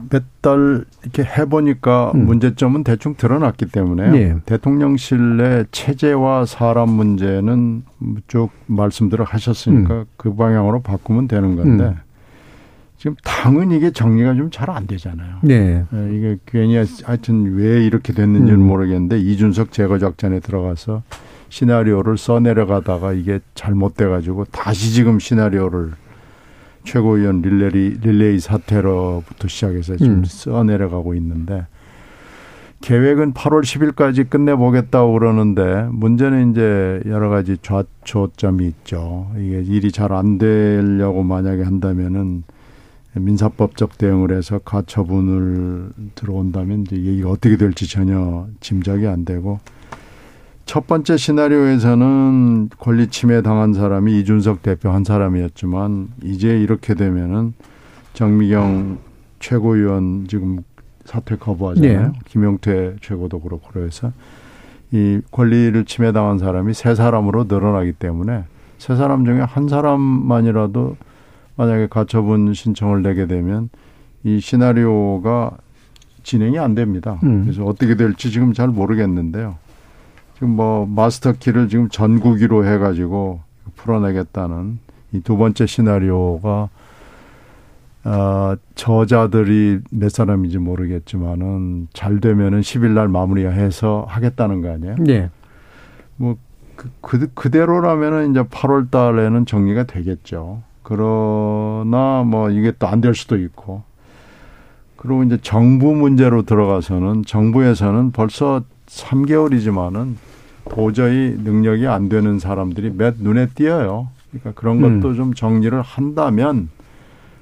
몇 달 이렇게 해보니까 음. 문제점은 대충 드러났기 때문에요. 예. 대통령실 내 체제와 사람 문제는 쭉 말씀들을 하셨으니까 그 방향으로 바꾸면 되는 건데 음. 지금 당은 이게 정리가 좀 잘 안 되잖아요. 네. 예, 이게 괜히 하여튼 왜 이렇게 됐는지는 음. 모르겠는데 이준석 제거 작전에 들어가서 시나리오를 써내려가다가 이게 잘못돼 가지고 다시 지금 시나리오를 최고위원 릴레이 릴레이 사태로부터 시작해서 지금 음. 써내려가고 있는데 계획은 8월 10일까지 끝내보겠다고 그러는데 문제는 이제 여러 가지 좌초점이 있죠. 이게 일이 잘 안 되려고 만약에 한다면은 민사법적 대응을 해서 가처분을 들어온다면 이제 이게 어떻게 될지 전혀 짐작이 안 되고 첫 번째 시나리오에서는 권리 침해 당한 사람이 이준석 대표 한 사람이었지만 이제 이렇게 되면은 정미경 최고위원 지금 사퇴 거부하잖아요. 네. 김용태 최고도 그렇고 그래서 이 권리를 침해당한 사람이 세 사람으로 늘어나기 때문에 세 사람 중에 한 사람만이라도 만약에 가처분 신청을 내게 되면 이 시나리오가 진행이 안 됩니다. 음. 그래서 어떻게 될지 지금 잘 모르겠는데요. 지금 뭐 마스터 키를 지금 전국위로 해가지고 풀어내겠다는 이 두 번째 시나리오가 어, 저자들이 몇 사람인지 모르겠지만은 잘 되면은 10일 날 마무리해서 하겠다는 거 아니에요? 네. 뭐 그, 그 그대로라면은 이제 8월 달에는 정리가 되겠죠. 그러나 뭐 이게 또 안 될 수도 있고. 그리고 이제 정부 문제로 들어가서는 정부에서는 벌써 3개월이지만은 도저히 능력이 안 되는 사람들이 몇 눈에 띄어요. 그러니까 그런 것도 음. 좀 정리를 한다면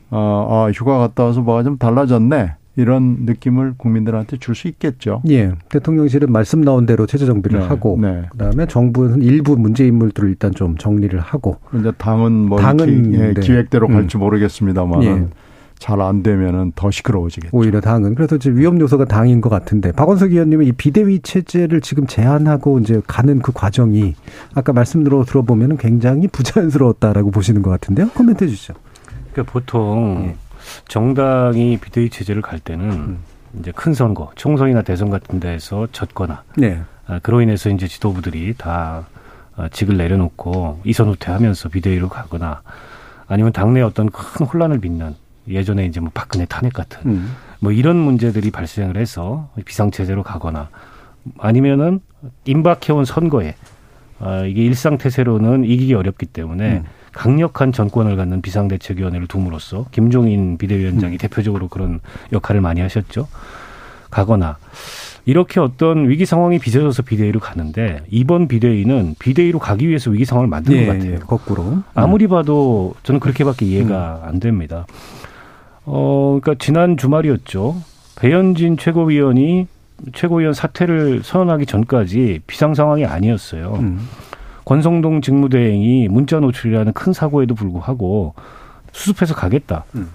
어, 어, 휴가 갔다 와서 뭐가 좀 달라졌네. 이런 느낌을 국민들한테 줄 수 있겠죠. 예. 대통령실은 말씀 나온 대로 체제 정비를 네, 하고 네. 그다음에 정부는 일부 문제 인물들을 일단 좀 정리를 하고 이제 당은 뭐 당은 기, 예, 네. 기획대로 갈지 음. 모르겠습니다만 예. 잘안 되면은 더 시끄러워지겠죠. 오히려 당은 그래서 이제 위험 요소가 당인 것 같은데 박원석 의원님은 이 비대위 체제를 지금 제안하고 이제 가는 그 과정이 아까 말씀으로 들어보면은 굉장히 부자연스러웠다라고 보시는 것 같은데요. 코멘트해 주시죠. 그러니까 보통 예. 정당이 비대위 체제를 갈 때는 음. 이제 큰 선거, 총선이나 대선 같은 데에서 졌거나 네. 아, 그로 인해서 이제 지도부들이 다 아, 직을 내려놓고 이선 후퇴하면서 비대위로 가거나 아니면 당내 어떤 큰 혼란을 빚는 예전에 이제 뭐 박근혜 탄핵 같은 음. 뭐 이런 문제들이 발생을 해서 비상체제로 가거나 아니면은 임박해온 선거에 아, 이게 일상태세로는 이기기 어렵기 때문에 음. 강력한 정권을 갖는 비상대책위원회를 둠으로써 김종인 비대위원장이 음. 대표적으로 그런 역할을 많이 하셨죠. 가거나 이렇게 어떤 위기 상황이 빚어져서 비대위로 가는데 이번 비대위는 비대위로 가기 위해서 위기 상황을 만든 예, 것 같아요. 예, 거꾸로. 아무리 봐도 저는 그렇게밖에 이해가 음. 안 됩니다. 어, 그러니까 지난 주말이었죠. 배현진 최고위원이 최고위원 사퇴를 선언하기 전까지 비상 상황이 아니었어요. 음. 권성동 직무대행이 문자 노출이라는 큰 사고에도 불구하고 수습해서 가겠다. 음.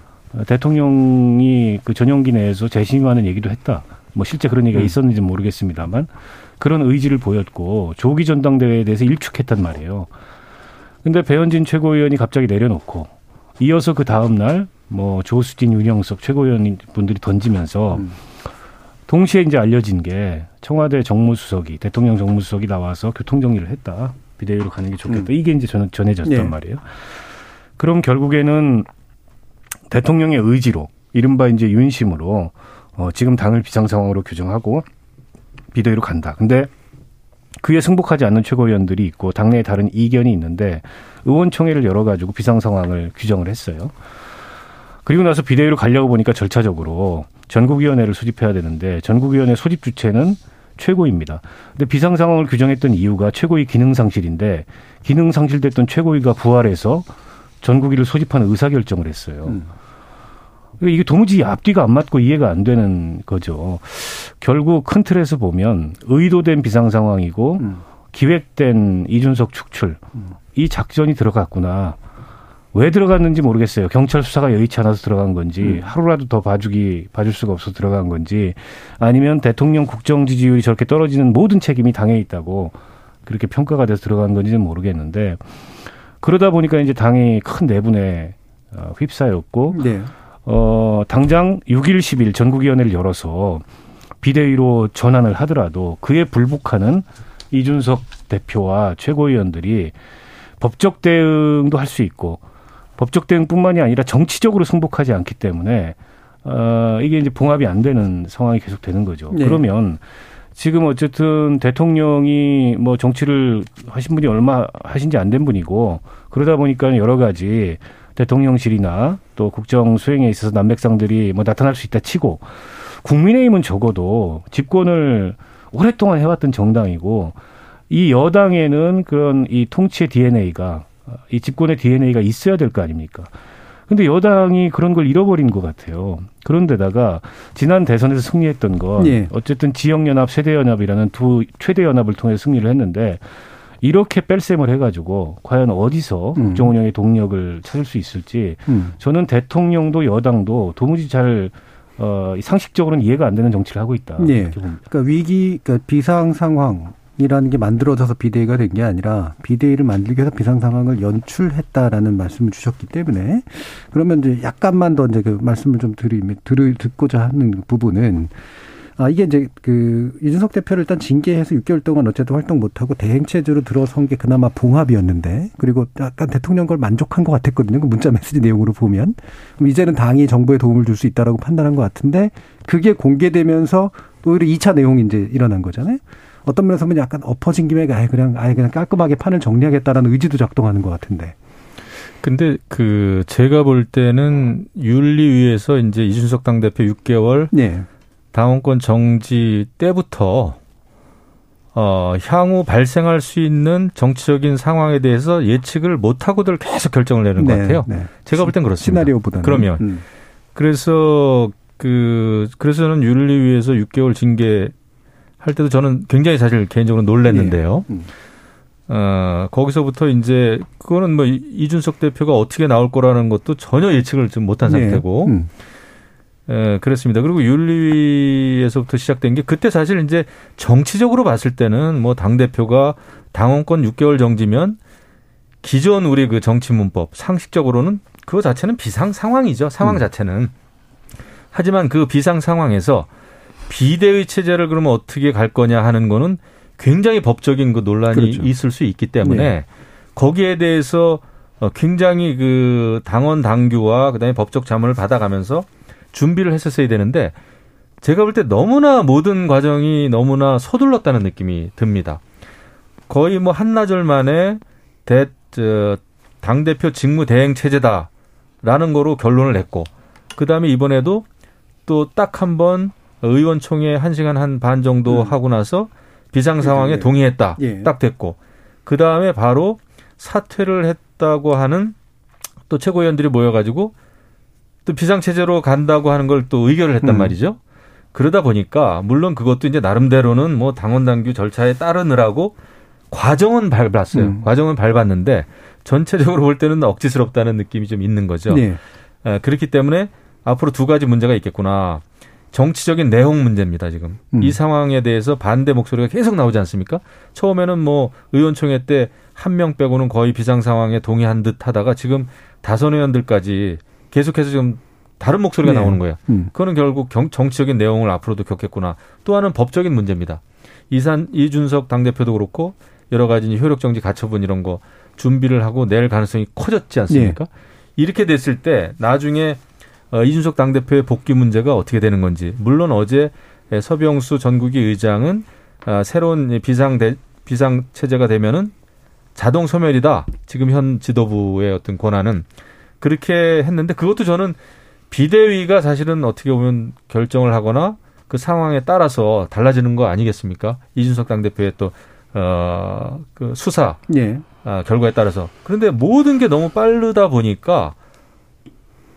대통령이 그 전용기 내에서 재심하는 얘기도 했다. 뭐 실제 그런 얘기가 음. 있었는지 모르겠습니다만 그런 의지를 보였고 조기 전당대회에 대해서 일축했단 말이에요. 근데 배현진 최고위원이 갑자기 내려놓고 이어서 그 다음 날 뭐 조수진, 윤영석 최고위원 분들이 던지면서 음. 동시에 이제 알려진 게 청와대 정무수석이 대통령 정무수석이 나와서 교통정리를 했다. 비대위로 가는 게 좋겠다. 음. 이게 이제 전, 전해졌단 네. 말이에요. 그럼 결국에는 대통령의 의지로 이른바 이제 윤심으로 어, 지금 당을 비상 상황으로 규정하고 비대위로 간다. 근데 그에 승복하지 않는 최고위원들이 있고 당내에 다른 이견이 있는데 의원총회를 열어가지고 비상 상황을 규정을 했어요. 그리고 나서 비대위로 가려고 보니까 절차적으로 전국위원회를 소집해야 되는데 전국위원회 소집 주체는 최고입니다. 근데 비상 상황을 규정했던 이유가 최고위 기능 상실인데 기능 상실됐던 최고위가 부활해서 전국위를 소집하는 의사 결정을 했어요. 음. 그러니까 이게 도무지 앞뒤가 안 맞고 이해가 안 되는 거죠. 결국 큰 틀에서 보면 의도된 비상 상황이고 음. 기획된 이준석 축출 음. 이 작전이 들어갔구나. 왜 들어갔는지 모르겠어요. 경찰 수사가 여의치 않아서 들어간 건지 음. 하루라도 더 봐주기 봐줄 수가 없어서 들어간 건지 아니면 대통령 국정 지지율이 저렇게 떨어지는 모든 책임이 당에 있다고 그렇게 평가가 돼서 들어간 건지는 모르겠는데 그러다 보니까 이제 당이 큰 내분에 어, 휩싸였고 네. 어 당장 6일 10일 전국위원회를 열어서 비대위로 전환을 하더라도 그에 불복하는 이준석 대표와 최고위원들이 법적 대응도 할 수 있고 법적 대응뿐만이 아니라 정치적으로 승복하지 않기 때문에 어, 이게 이제 봉합이 안 되는 상황이 계속 되는 거죠. 네. 그러면 지금 어쨌든 대통령이 뭐 정치를 하신 분이 얼마 하신 지 안 된 분이고 그러다 보니까 여러 가지 대통령실이나 또 국정 수행에 있어서 난맥상들이 뭐 나타날 수 있다 치고 국민의힘은 적어도 집권을 오랫동안 해왔던 정당이고 이 여당에는 그런 이 통치의 DNA가 이 집권의 DNA가 있어야 될 거 아닙니까? 근데 여당이 그런 걸 잃어버린 것 같아요. 그런데다가 지난 대선에서 승리했던 건 예. 어쨌든 지역연합, 세대연합이라는 두 최대 연합을 통해 승리를 했는데 이렇게 뺄셈을 해가지고 과연 어디서 음. 국정 운영의 동력을 찾을 수 있을지 음. 저는 대통령도 여당도 도무지 잘 어, 상식적으로는 이해가 안 되는 정치를 하고 있다. 예. 그러니까 위기, 그러니까 비상 상황 이라는 게 만들어져서 비대위가 된 게 아니라 비대위를 만들기 위해서 비상 상황을 연출했다라는 말씀을 주셨기 때문에 그러면 이제 약간만 더 이제 그 말씀을 좀 드리면 들 듣고자 하는 부분은 아, 이게 이제 그 이준석 대표를 일단 징계해서 6개월 동안 어쨌든 활동 못 하고 대행 체제로 들어선 게 그나마 봉합이었는데 그리고 약간 대통령 걸 만족한 것 같았거든요. 그 문자 메시지 내용으로 보면. 그럼 이제는 당이 정부에 도움을 줄 수 있다라고 판단한 것 같은데 그게 공개되면서 오히려 2차 내용이 이제 일어난 거잖아요. 어떤 면에서 보면 약간 엎어진 김에 아예 그냥 아예 그냥 깔끔하게 판을 정리하겠다라는 의지도 작동하는 것 같은데. 근데 그 제가 볼 때는 윤리위에서 이제 이준석 당대표 6개월 네. 당원권 정지 때부터 어, 향후 발생할 수 있는 정치적인 상황에 대해서 예측을 못하고들 계속 결정을 내는 것 네, 같아요. 네. 제가 볼 땐 그렇습니다. 시나리오보다는. 그러면 음. 그래서 그 그래서 저는 윤리위에서 6개월 징계 할 때도 저는 굉장히 사실 개인적으로 놀랐는데요. 음. 어, 거기서부터 이제 그거는 뭐 이- 이준석 대표가 어떻게 나올 거라는 것도 전혀 예측을 좀 못한 네. 상태고 음. 예, 그렇습니다. 그리고 윤리위에서부터 시작된 게 그때 사실 이제 정치적으로 봤을 때는 뭐 당대표가 당원권 6개월 정지면 기존 우리 그 정치 문법 상식적으로는 그거 자체는 비상 상황이죠. 상황 음. 자체는. 하지만 그 비상 상황에서 비대위 체제를 그러면 어떻게 갈 거냐 하는 거는 굉장히 법적인 그 논란이 그렇죠. 있을 수 있기 때문에 네. 거기에 대해서 어, 굉장히 그 당원 당규와 그다음에 법적 자문을 받아가면서 준비를 했었어야 되는데 제가 볼 때 너무나 모든 과정이 너무나 서둘렀다는 느낌이 듭니다. 거의 뭐 한나절 만에 대, 저, 당대표 직무 대행 체제다라는 거로 결론을 냈고, 그 다음에 이번에도 또 딱 한 번 의원총회 한 시간 한 반 정도 음. 하고 나서 비상 상황에 예. 동의했다. 예. 딱 됐고, 그 다음에 바로 사퇴를 했다고 하는 또 최고위원들이 모여 가지고 또 비상 체제로 간다고 하는 걸 또 의결을 했단 음. 말이죠. 그러다 보니까 물론 그것도 이제 나름대로는 뭐 당원 당규 절차에 따르느라고 과정은 밟았어요. 음. 과정은 밟았는데 전체적으로 볼 때는 억지스럽다는 느낌이 좀 있는 거죠. 네. 에, 그렇기 때문에 앞으로 두 가지 문제가 있겠구나. 정치적인 내용 문제입니다, 지금. 음. 이 상황에 대해서 반대 목소리가 계속 나오지 않습니까? 처음에는 뭐 의원총회 때 한 명 빼고는 거의 비상 상황에 동의한 듯 하다가 지금 다선 의원들까지 계속해서 지금 다른 목소리가 네. 나오는 거예요. 음. 그거는 결국 경- 정치적인 내용을 앞으로도 겪겠구나. 또 하나는 법적인 문제입니다. 이산 이준석 당 대표도 그렇고 여러 가지 이제 효력 정지 가처분 이런 거 준비를 하고 낼 가능성이 커졌지 않습니까? 이렇게 됐을 때 나중에 어, 이준석 당대표의 복귀 문제가 어떻게 되는 건지 물론 어제 에, 서병수 전국위 의장은 아, 새로운 이 비상 대, 비상 체제가 되면은 자동 소멸이다. 지금 현 지도부의 어떤 권한은 그렇게 했는데 그것도 저는 비대위가 사실은 어떻게 보면 결정을 하거나 그 상황에 따라서 달라지는 거 아니겠습니까? 이준석 당대표의 또, 어, 그 수사, 예. 아, 결과에 따라서. 그런데 모든 게 너무 빠르다 보니까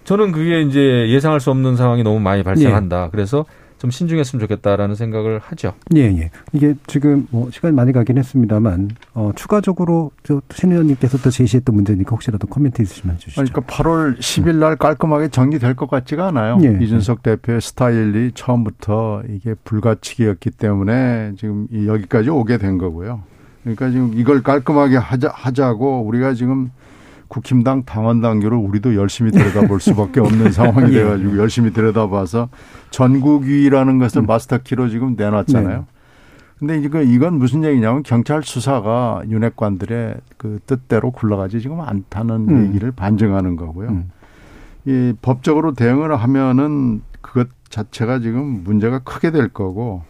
저는 그게 이제 예상할 수 없는 상황이 너무 많이 발생한다. 그래서 좀 신중했으면 좋겠다라는 생각을 하죠. 예, 예. 이게 지금 뭐 시간이 많이 가긴 했습니다만 어 추가적으로 저신 의원님께서 또 제시했던 문제니까 혹시라도 코멘트 있으시면 해주시죠. 그러니까 8월 10일 날 깔끔하게 정리될 것 같지가 않아요. 예. 이준석 대표의 스타일이 처음부터 이게 불가치기였기 때문에 지금 이 여기까지 오게 된 거고요. 그러니까 지금 이걸 깔끔하게 하자, 하자고 우리가 지금 국힘당 당원 당규를 우리도 열심히 들여다볼 수밖에 없는 (laughs) 상황이 예. 돼가지고 열심히 들여다봐서 전국위라는 것을 음. 마스터키로 지금 내놨잖아요. 네. 근데 이거 이건 무슨 얘기냐면 경찰 수사가 윤핵관들의 그 뜻대로 굴러가지 지금 않다는 음. 얘기를 반증하는 거고요. 음. 이 법적으로 대응을 하면은 그것 자체가 지금 문제가 크게 될 거고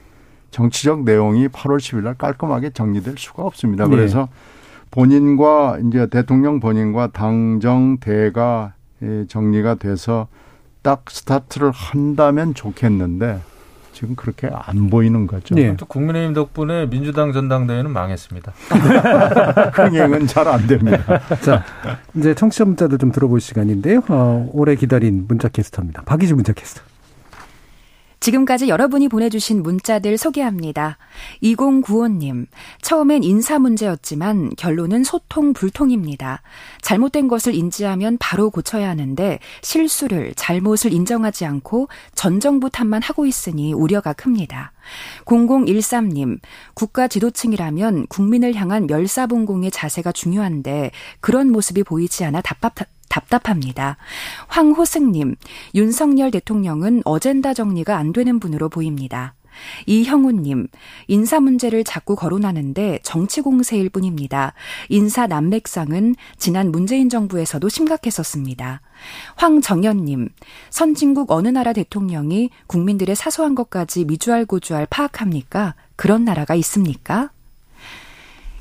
정치적 내용이 8월 10일 날 깔끔하게 정리될 수가 없습니다. 네. 그래서 본인과 이제 대통령 본인과 당정 대가 예, 정리가 돼서 딱 스타트를 한다면 좋겠는데 지금 그렇게 안 보이는 거죠. 네. 또 국민의힘 덕분에 민주당 전당대회는 망했습니다. (laughs) 흥행은 잘 안 됩니다. 자, 이제 청취자 문자들 좀 들어볼 시간인데요. 어, 오래 기다린 문자 캐스터입니다. 박희주 문자 캐스터. 지금까지 여러분이 보내주신 문자들 소개합니다. 2095님, 처음엔 인사 문제였지만 결론은 소통 불통입니다. 잘못된 것을 인지하면 바로 고쳐야 하는데 실수를, 잘못을 인정하지 않고 전정부 탓만 하고 있으니 우려가 큽니다. 0013님, 국가 지도층이라면 국민을 향한 멸사봉공의 자세가 중요한데 그런 모습이 보이지 않아 답답, 답답합니다. 황호승님, 윤석열 대통령은 어젠다 정리가 안 되는 분으로 보입니다. 이형우님, 인사 문제를 자꾸 거론하는데 정치 공세일 뿐입니다. 인사 난맥상은 지난 문재인 정부에서도 심각했었습니다. 황정현님, 선진국 어느 나라 대통령이 국민들의 사소한 것까지 미주알 고주알 파악합니까? 그런 나라가 있습니까?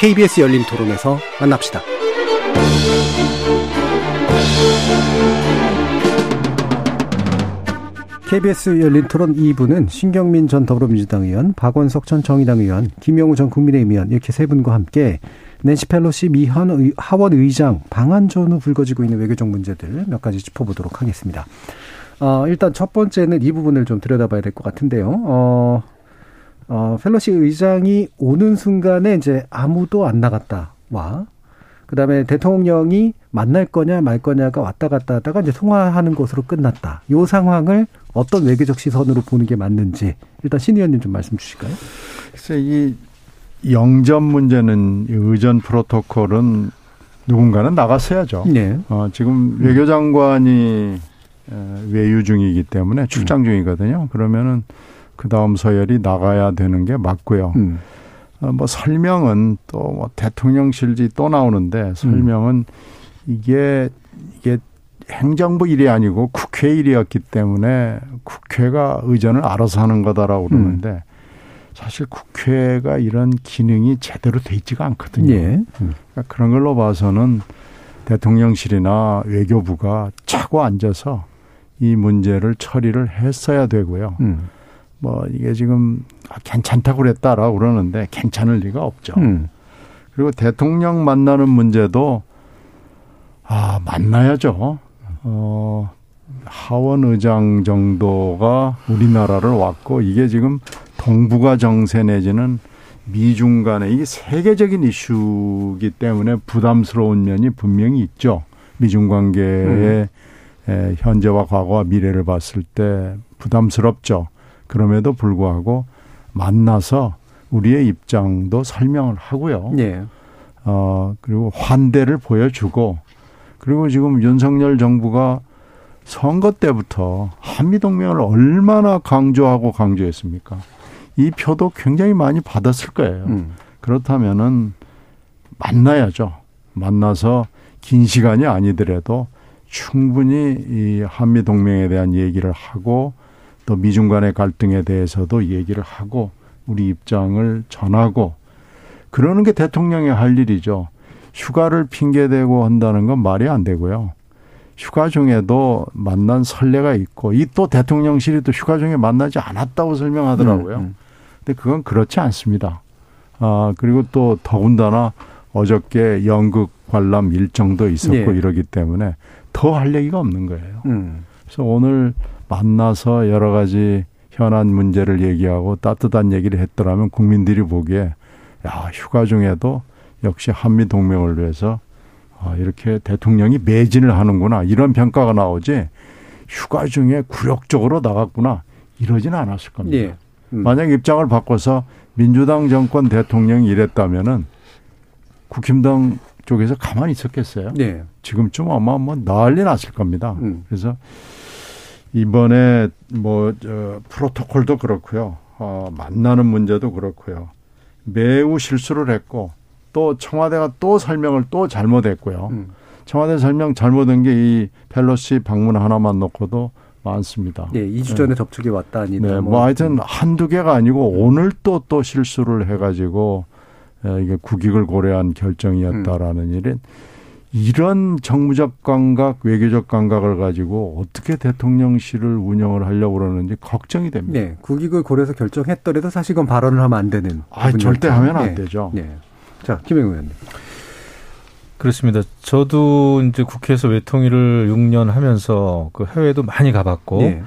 KBS 열린 토론에서 만납시다. KBS 열린 토론 2부는 신경민 전 더불어민주당 의원, 박원석 전 정의당 의원, 김영우 전 국민의힘 의원 이렇게 세 분과 함께 낸시 펠로시 미현 의, 하원 의장 방한 전후 불거지고 있는 외교적 문제들 몇 가지 짚어보도록 하겠습니다. 어, 일단 첫 번째는 이 부분을 좀 들여다봐야 될 것 같은데요. 어, 어, 펠로시 의장이 오는 순간에 이제 아무도 안 나갔다 와 그다음에 대통령이 만날 거냐 말 거냐가 왔다 갔다 하다가 이제 통화하는 것으로 끝났다. 요 상황을 어떤 외교적 시선으로 보는 게 맞는지 일단 신 의원님 좀 말씀 주실까요? 글쎄 이 영전 문제는 의전 프로토콜은 누군가는 나갔어야죠. 네. 어, 지금 외교장관이 외유 중이기 때문에 출장 중이거든요. 그러면은 그 다음 서열이 나가야 되는 게 맞고요. 음. 어, 뭐 설명은 또 뭐 대통령실지 또 나오는데 설명은 음. 이게 이게 행정부 일이 아니고 국회 일이었기 때문에 국회가 의전을 알아서 하는 거다라고 그러는데 음. 사실 국회가 이런 기능이 제대로 돼 있지가 않거든요. 예. 그러니까 그런 걸로 봐서는 대통령실이나 외교부가 차고 앉아서 이 문제를 처리를 했어야 되고요. 음. 뭐 이게 지금 괜찮다고 그랬다라고 그러는데 괜찮을 리가 없죠. 음. 그리고 대통령 만나는 문제도 아 만나야죠. 어 하원 의장 정도가 우리나라를 왔고 이게 지금 동북아 정세 내지는 미중 간의 이게 세계적인 이슈기 때문에 부담스러운 면이 분명히 있죠. 미중 관계의 음. 현재와 과거와 미래를 봤을 때 부담스럽죠. 그럼에도 불구하고 만나서 우리의 입장도 설명을 하고요. 네. 어, 그리고 환대를 보여주고 그리고 지금 윤석열 정부가 선거 때부터 한미동맹을 얼마나 강조하고 강조했습니까? 이 표도 굉장히 많이 받았을 거예요. 음. 그렇다면은 만나야죠. 만나서 긴 시간이 아니더라도 충분히 이 한미동맹에 대한 얘기를 하고 또 미중 간의 갈등에 대해서도 얘기를 하고 우리 입장을 전하고 그러는 게 대통령의 할 일이죠. 휴가를 핑계대고 한다는 건 말이 안 되고요. 휴가 중에도 만난 선례가 있고 이 또 대통령실이 또 휴가 중에 만나지 않았다고 설명하더라고요. 음, 음. 근데 그건 그렇지 않습니다. 아 그리고 또 더군다나 어저께 연극 관람 일정도 있었고 네. 이러기 때문에 더 할 얘기가 없는 거예요. 음. 그래서 오늘 만나서 여러 가지 현안 문제를 얘기하고 따뜻한 얘기를 했더라면 국민들이 보기에 야 휴가 중에도 역시 한미 동맹을 위해서 아, 이렇게 대통령이 매진을 하는구나 이런 평가가 나오지 휴가 중에 굴욕적으로 나갔구나 이러지는 않았을 겁니다. 예. 음. 만약 입장을 바꿔서 민주당 정권 대통령이 이랬다면은 국힘당 쪽에서 가만히 있었겠어요. 네. 지금쯤 아마 뭐 난리 났을 겁니다. 음. 그래서 이번에 뭐 저, 프로토콜도 그렇고요. 어, 만나는 문제도 그렇고요. 매우 실수를 했고 또 청와대가 또 설명을 또 잘못했고요. 음. 청와대 설명 잘못한 게 이 펠로시 방문 하나만 놓고도 많습니다. 네, 2주 전에 접촉이 왔다 아니다. 네, 뭐 하여튼 한두 개가 아니고 오늘 또 또 실수를 해가지고 이게 국익을 고려한 결정이었다라는 음. 일은 이런 정무적 감각, 외교적 감각을 가지고 어떻게 대통령실을 운영을 하려고 그러는지 걱정이 됩니다. 네, 국익을 고려해서 결정했더라도 사실 건 발언을 하면 안 되는. 아, 절대 하면 안 네. 되죠. 네. 자, 김영 의원님. 그렇습니다. 저도 이제 국회에서 외통위를 6년 하면서 그 해외도 많이 가봤고, 네.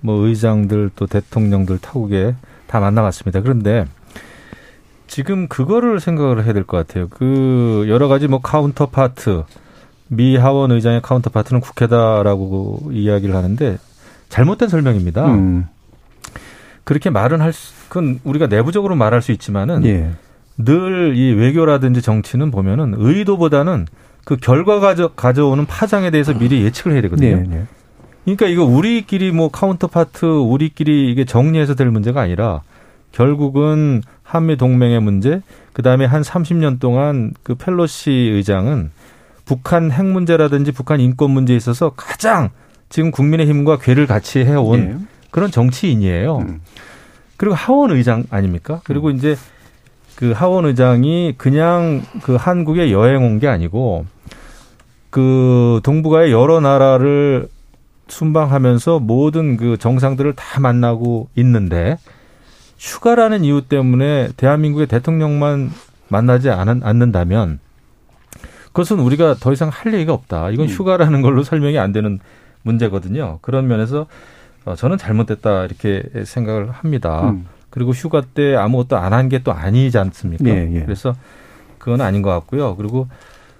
뭐 의장들 또 대통령들 타국에 다 만나봤습니다. 그런데 지금 그거를 생각을 해야 될 것 같아요. 그 여러 가지 뭐 counterpart 미 하원 의장의 counterpart는 국회다라고 이야기를 하는데 잘못된 설명입니다. 음. 그렇게 말은 할 수, 그건 우리가 내부적으로 말할 수 있지만은 예. 늘이 외교라든지 정치는 보면은 의도보다는 그 결과 가져, 가져오는 파장에 대해서 미리 예측을 해야 되거든요. 네, 네. 그러니까 이거 우리끼리 뭐 counterpart 우리끼리 이게 정리해서 될 문제가 아니라 결국은 한미 동맹의 문제, 그 다음에 한 30년 동안 그 펠로시 의장은 북한 핵 문제라든지 북한 인권 문제에 있어서 가장 지금 국민의힘과 괴를 같이 해온 네. 그런 정치인이에요. 음. 그리고 하원 의장 아닙니까? 그리고 음. 이제 그 하원 의장이 그냥 그 한국에 여행 온 게 아니고 그 동북아의 여러 나라를 순방하면서 모든 그 정상들을 다 만나고 있는데 휴가라는 이유 때문에 대한민국의 대통령만 만나지 않는다면 그것은 우리가 더 이상 할 얘기가 없다. 이건 음. 휴가라는 걸로 설명이 안 되는 문제거든요. 그런 면에서 어, 저는 잘못됐다 이렇게 생각을 합니다. 음. 그리고 휴가 때 아무것도 안 한 게 또 아니지 않습니까? 예, 예. 그래서 그건 아닌 것 같고요. 그리고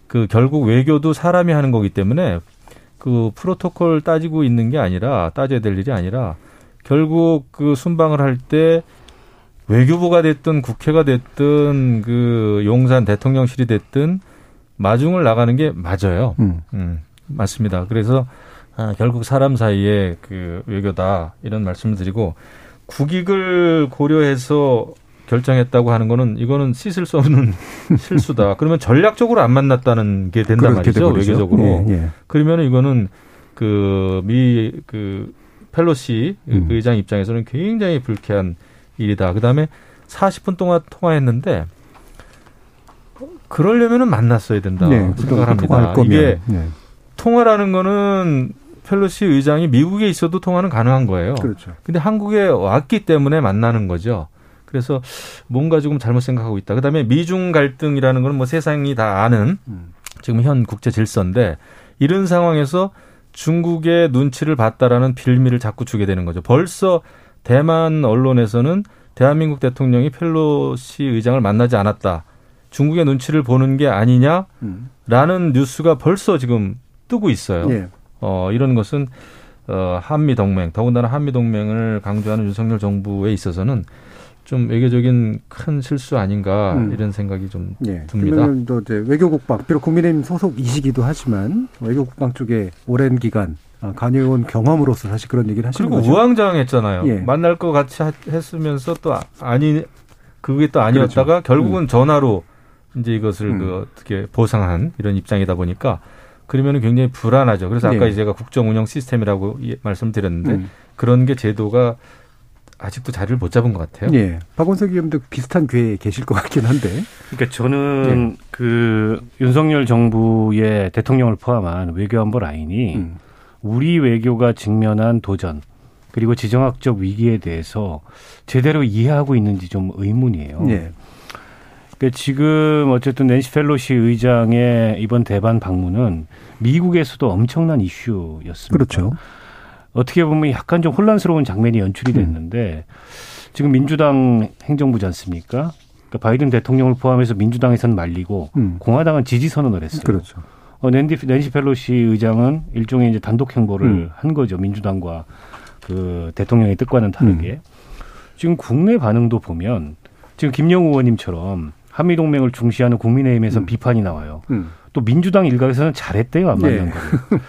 그 결국 외교도 사람이 하는 거기 때문에 그 프로토콜 따지고 있는 게 아니라 따져야 될 일이 아니라 결국 그 순방을 할 때 외교부가 됐든 국회가 됐든 그 용산 대통령실이 됐든 마중을 나가는 게 맞아요. 음. 음 맞습니다. 그래서 아, 결국 사람 사이에 그 외교다 이런 말씀을 드리고 국익을 고려해서 결정했다고 하는 거는 이거는 씻을 수 없는 (laughs) 실수다. 그러면 전략적으로 안 만났다는 게 된단 말이죠. 외교적으로. 예, 예. 그러면 이거는 그 미그 그 펠로시 음. 의장 입장에서는 굉장히 불쾌한 일이다. 그다음에 40분 동안 통화했는데 그러려면은 만났어야 된다 네, 생각을 합니다. 이게 네. 통화라는 거는 펠로시 의장이 미국에 있어도 통화는 가능한 거예요. 그렇죠. 근데 한국에 왔기 때문에 만나는 거죠. 그래서 뭔가 조금 잘못 생각하고 있다. 그다음에 미중 갈등이라는 거는 뭐 세상이 다 아는 음. 지금 현 국제 질서인데 이런 상황에서 중국의 눈치를 봤다라는 빌미를 자꾸 주게 되는 거죠. 벌써 대만 언론에서는 대한민국 대통령이 펠로시 의장을 만나지 않았다. 중국의 눈치를 보는 게 아니냐라는 음. 뉴스가 벌써 지금 뜨고 있어요. 예. 어, 이런 것은 어, 한미 동맹, 더군다나 한미 동맹을 강조하는 윤석열 정부에 있어서는 좀 외교적인 큰 실수 아닌가 음. 이런 생각이 좀 예. 듭니다. 또 이제 외교국방 비록 국민의힘 소속이시기도 하지만 외교국방 쪽에 오랜 기간 아, 관여온 경험으로서 사실 그런 얘기를 하시는 그리고 거죠. 우왕좌왕했잖아요. 예. 만날 것 같이 했으면서 또 아니 그게 또 아니었다가 그렇죠. 결국은 음. 전화로 이제 이것을 음. 그 어떻게 보상한 이런 입장이다 보니까 그러면 은 굉장히 불안하죠. 그래서 아까 예. 제가 국정 운영 시스템이라고 말씀드렸는데 음. 그런 게 제도가 아직도 자리를 못 잡은 것 같아요. 예. 박원석 의원도 비슷한 궤에 계실 것 같긴 한데. 그러니까 저는 예. 그 윤석열 정부의 대통령을 포함한 외교안보 라인이 음. 우리 외교가 직면한 도전 그리고 지정학적 위기에 대해서 제대로 이해하고 있는지 좀 의문이에요. 네. 그러니까 지금 어쨌든 낸시 펠로시 의장의 이번 대반 방문은 미국에서도 엄청난 이슈였습니다. 그렇죠. 어떻게 보면 약간 좀 혼란스러운 장면이 연출이 음. 됐는데 음. 지금 민주당 행정부지 않습니까? 그러니까 바이든 대통령을 포함해서 민주당에서는 말리고 음. 공화당은 지지 선언을 했어요. 그렇죠. 어, 낸디, 낸시 펠로시 의장은 일종의 이제 단독 행보를 음. 한 거죠. 민주당과 그 대통령의 뜻과는 다르게. 음. 지금 국내 반응도 보면 지금 김영우 의원님처럼 한미 동맹을 중시하는 국민의힘에서 음. 비판이 나와요. 음. 또 민주당 일각에서는 잘했대요 안 만난 네. 거를.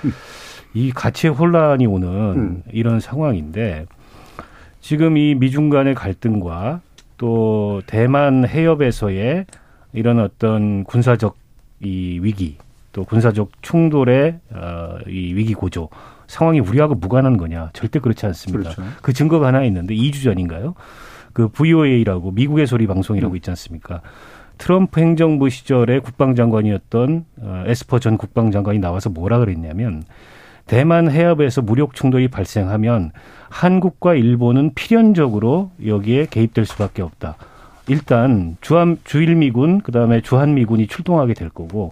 이 가치의 혼란이 오는 음. 이런 상황인데 지금 이 미중 간의 갈등과 또 대만 해협에서의 이런 어떤 군사적 이 위기 또 군사적 충돌의 어, 이 위기 고조 상황이 우리하고 무관한 거냐? 절대 그렇지 않습니다. 그렇죠. 그 증거가 하나 있는데 2주 전인가요? 그 VOA라고 미국의 소리 방송이라고 음. 있지 않습니까? 트럼프 행정부 시절에 국방장관이었던 어, 에스퍼 전 국방장관이 나와서 뭐라 그랬냐면 대만 해협에서 무력 충돌이 발생하면 한국과 일본은 필연적으로 여기에 개입될 수밖에 없다. 일단 주한 주일미군 그다음에 주한미군이 출동하게 될 거고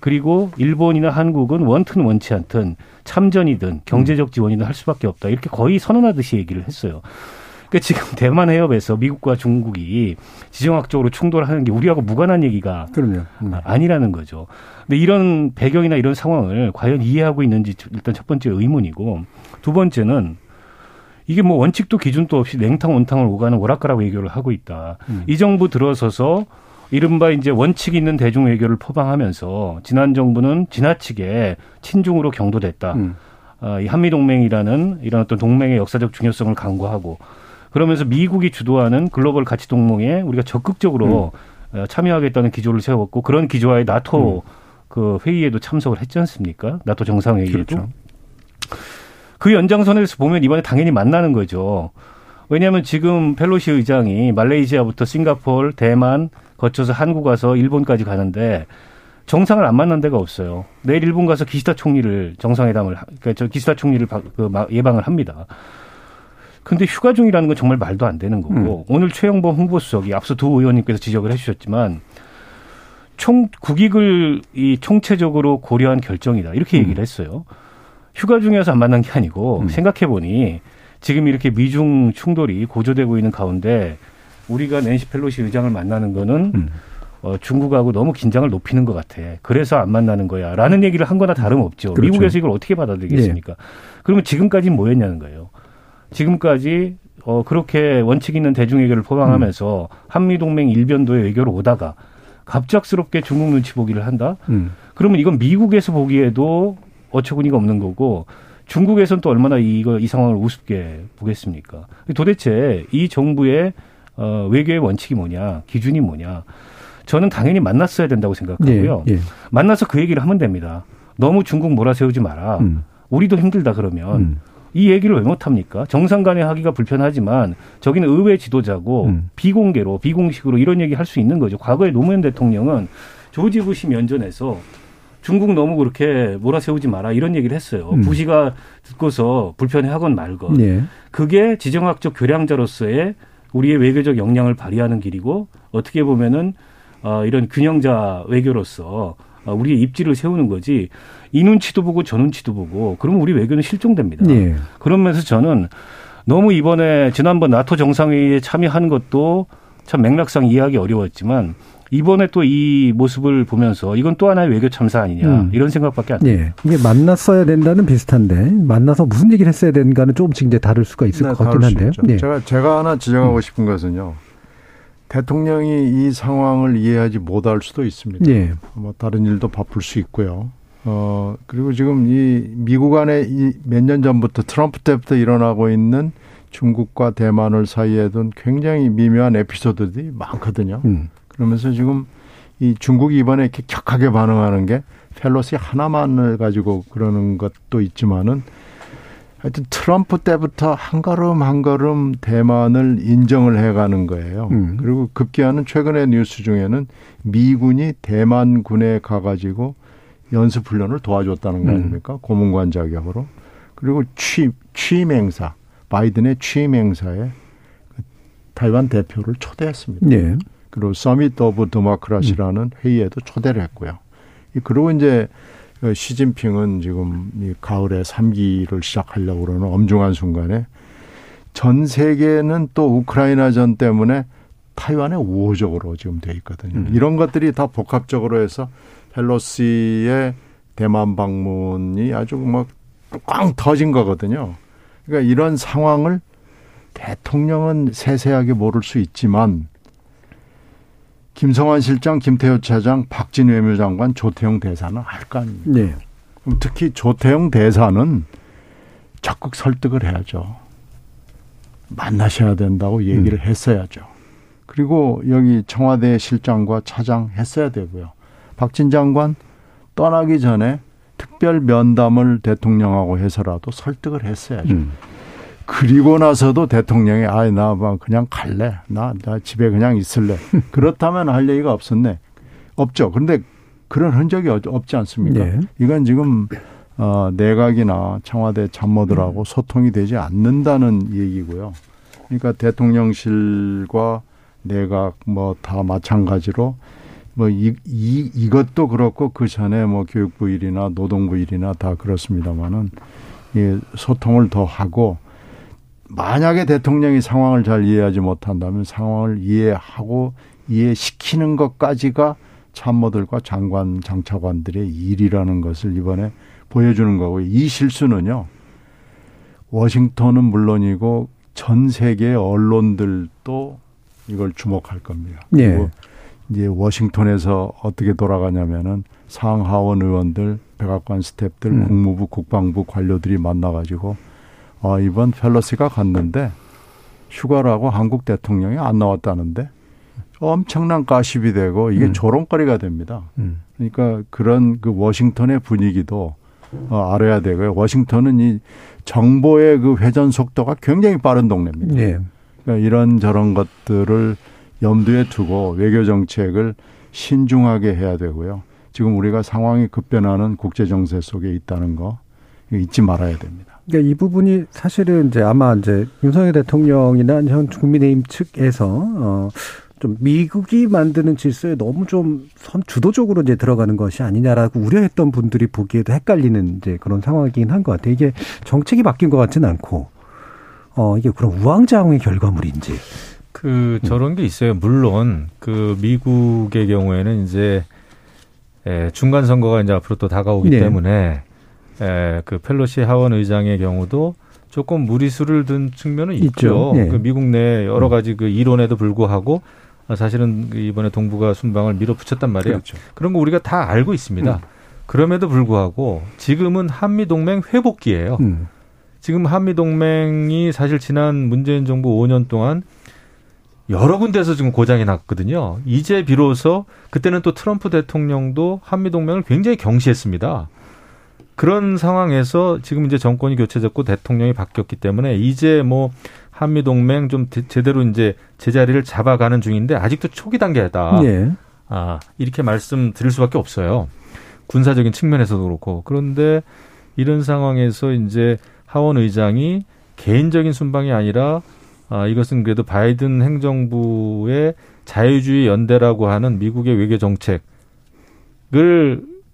그리고 일본이나 한국은 원튼 원치 않든 참전이든 경제적 지원이든 할 수밖에 없다. 이렇게 거의 선언하듯이 얘기를 했어요. 그러니까 지금 (laughs) 대만 해협에서 미국과 중국이 지정학적으로 충돌하는 게 우리하고 무관한 얘기가 그럼요. 음. 아니라는 거죠. 근데 이런 배경이나 이런 상황을 과연 이해하고 있는지 일단 첫 번째 의문이고 두 번째는 이게 뭐 원칙도 기준도 없이 냉탕 온탕을 오가는 오락가락 외교를 하고 있다. 음. 이 정부 들어서서 이른바 이제 원칙 있는 대중 외교를 포방하면서 지난 정부는 지나치게 친중으로 경도됐다. 음. 어, 이 한미 동맹이라는 이런 어떤 동맹의 역사적 중요성을 강조하고 그러면서 미국이 주도하는 글로벌 가치 동맹에 우리가 적극적으로 어, 참여하겠다는 기조를 세웠고 그런 기조와의 나토 그 회의에도 참석을 했지 않습니까? 나토 정상회의에도. 그렇죠. 그 연장선에서 보면 이번에 당연히 만나는 거죠. 왜냐하면 지금 펠로시 의장이 말레이시아부터 싱가포르, 대만 거쳐서 한국 가서 일본까지 가는데 정상을 안 만난 데가 없어요. 내일 일본 가서 기시다 총리를 정상회담을 하- 그러니까 저 기시다 총리를 바- 그 마- 예방을 합니다. 근데 휴가 중이라는 건 정말 말도 안 되는 거고 오늘 최영범 홍보수석이 앞서 두 의원님께서 지적을 해주셨지만 총 국익을 이 총체적으로 고려한 결정이다 이렇게 얘기를 했어요. 휴가 중이어서 안 만난 게 아니고 생각해 보니 지금 이렇게 미중 충돌이 고조되고 있는 가운데 우리가 낸시 펠로시 의장을 만나는 거는 음. 어, 중국하고 너무 긴장을 높이는 것 같아. 그래서 안 만나는 거야. 라는 얘기를 한 거나 다름없죠. 그렇죠. 미국에서 이걸 어떻게 받아들이겠습니까? 그러면 지금까지 뭐였냐는 거예요. 지금까지 어, 그렇게 원칙 있는 대중외교를 포방하면서 한미동맹 일변도의 외교로 오다가 갑작스럽게 중국 눈치 보기를 한다? 음. 그러면 이건 미국에서 보기에도 어처구니가 없는 거고 중국에서는 또 얼마나 이거 이 상황을 우습게 보겠습니까? 도대체 이 정부의 어, 외교의 원칙이 뭐냐, 기준이 뭐냐? 저는 당연히 만났어야 된다고 생각하고요. 예, 예. 만나서 그 얘기를 하면 됩니다. 너무 중국 몰아세우지 마라. 음. 우리도 힘들다 그러면 음. 이 얘기를 왜 못합니까? 정상 간에 하기가 불편하지만 저기는 의회 지도자고 음. 비공개로 비공식으로 이런 얘기 할 수 있는 거죠. 과거에 노무현 대통령은 조지 부시 면전에서 중국 너무 그렇게 몰아세우지 마라 이런 얘기를 했어요. 음. 부시가 듣고서 불편해하건 말건. 예. 그게 지정학적 교량자로서의 우리의 외교적 역량을 발휘하는 길이고 어떻게 보면은 어, 이런 균형자 외교로서 어, 우리의 입지를 세우는 거지 이 눈치도 보고 저 눈치도 보고 그러면 우리 외교는 실종됩니다. 예. 그러면서 저는 너무 이번에 지난번 나토 정상회의에 참여하는 것도 참 맥락상 이해하기 어려웠지만 이번에 또 이 모습을 보면서 이건 또 하나의 외교 참사 아니냐 음. 이런 생각밖에 안 듭니다. 예. 이게 만났어야 된다는 비슷한데 만나서 무슨 얘기를 했어야 되는가는 조금씩 이제 다를 수가 있을 네, 것 같긴 한데요. 예. 제가 제가 하나 지적하고 싶은 것은요. 대통령이 이 상황을 이해하지 못할 수도 있습니다. 예. 뭐 다른 일도 바쁠 수 있고요. 어 그리고 지금 이 미국 안에 이 몇 년 전부터 트럼프 때부터 일어나고 있는 중국과 대만을 사이에 둔 굉장히 미묘한 에피소드들이 많거든요. 음. 그러면서 지금 이 중국이 이번에 이렇게 격하게 반응하는 게 펠로시 하나만을 가지고 그러는 것도 있지만은 하여튼 트럼프 때부터 한 걸음 한 걸음 대만을 인정을 해가는 거예요. 음. 그리고 급기야는 최근의 뉴스 중에는 미군이 대만군에 가가지고 연습 훈련을 도와줬다는 거 음. 아닙니까? 고문관 자격으로. 그리고 취, 취임 행사, 바이든의 취임 행사에 그 타이완 대표를 초대했습니다. 예. 그리고 Summit of Democracy라는 회의에도 초대를 했고요. 이- 그리고 이제 그 시진핑은 지금 이 가을에 삼기를 시작하려고 그러는 엄중한 순간에 전 세계는 또 우크라이나 전 때문에 타이완에 우호적으로 지금 돼 있거든요. 음. 이런 것들이 다 복합적으로 해서 펠로시의 대만 방문이 아주 막꽝 터진 거거든요. 그러니까 이런 상황을 대통령은 세세하게 모를 수 있지만 김성환 실장, 김태호 차장, 박진 외무장관, 조태용 대사는 알 거 아닙니까? 예. 그럼 특히 조태용 대사는 적극 설득을 해야죠. 만나셔야 된다고 얘기를 했어야죠. 그리고 여기 청와대 실장과 차장 했어야 되고요. 박진 장관 떠나기 전에 특별 면담을 대통령하고 해서라도 설득을 했어야죠. 음. 그리고 나서도 대통령이 아이 나뭐 그냥 갈래. 나, 나 집에 그냥 있을래. (laughs) 그렇다면 할 얘기가 없었네. 없죠. 그런데 그런 흔적이 없지 않습니까? 네. 이건 지금 어, 내각이나 청와대 참모들하고 소통이 되지 않는다는 얘기고요. 그러니까 대통령실과 내각 뭐 다 마찬가지로 뭐 이, 이, 이것도 그렇고 그 전에 뭐 교육부 일이나 노동부 일이나 다 그렇습니다만은 예, 소통을 더 하고 만약에 대통령이 상황을 잘 이해하지 못한다면 상황을 이해하고 이해시키는 것까지가 참모들과 장관 장차관들의 일이라는 것을 이번에 보여주는 거고요. 이 실수는요. 워싱턴은 물론이고 전 세계 언론들도 이걸 주목할 겁니다. 예. 그리고 이제 워싱턴에서 어떻게 돌아가냐면은 상하원 의원들, 백악관 스탭들, 음. 국무부, 국방부 관료들이 만나가지고 아 이번 펠로시가 갔는데 휴가라고 한국 대통령이 안 나왔다는데 엄청난 가십이 되고 이게 음. 조롱거리가 됩니다. 음. 그러니까 그런 그 워싱턴의 분위기도 어, 알아야 되고요. 워싱턴은 이 정보의 그 회전 속도가 굉장히 빠른 동네입니다. 예. 그러니까 이런 저런 것들을 염두에 두고 외교 정책을 신중하게 해야 되고요. 지금 우리가 상황이 급변하는 국제 정세 속에 있다는 거 잊지 말아야 됩니다. 그러니까 이 부분이 사실은 이제 아마 이제 윤석열 대통령이나 현 국민의힘 측에서 어. 좀 미국이 만드는 질서에 너무 좀 선 주도적으로 이제 들어가는 것이 아니냐라고 우려했던 분들이 보기에도 헷갈리는 이제 그런 상황이긴 한 것 같아요. 이게 정책이 바뀐 것 같지는 않고 어 이게 그런 우왕좌왕의 결과물인지 그 저런 게 있어요. 물론 그 미국의 경우에는 이제 에, 중간 선거가 이제 앞으로 또 다가오기 네. 때문에 에, 그 펠로시 하원 의장의 경우도 조금 무리수를 둔 측면은 있죠. 있죠. 네. 그 미국 내 여러 가지 그 이론에도 불구하고 아, 사실은 그 이번에 동북아 순방을 밀어붙였단 말이에요. 그렇죠. 그런 거 우리가 다 알고 있습니다. 음. 그럼에도 불구하고 지금은 한미 동맹 회복기예요. 음. 지금 한미 동맹이 사실 지난 문재인 정부 5년 동안 여러 군데서 지금 고장이 났거든요. 이제 비로소 그때는 또 트럼프 대통령도 한미 동맹을 굉장히 경시했습니다. 그런 상황에서 지금 이제 정권이 교체됐고 대통령이 바뀌었기 때문에 이제 뭐 한미 동맹 좀 제- 제대로 이제 제자리를 잡아가는 중인데 아직도 초기 단계다. 예. 아, 이렇게 말씀드릴 수밖에 없어요. 군사적인 측면에서도 그렇고. 그런데 이런 상황에서 이제 하원 의장이 개인적인 순방이 아니라 아, 이것은 그래도 바이든 행정부의 자유주의 연대라고 하는 미국의 외교 정책을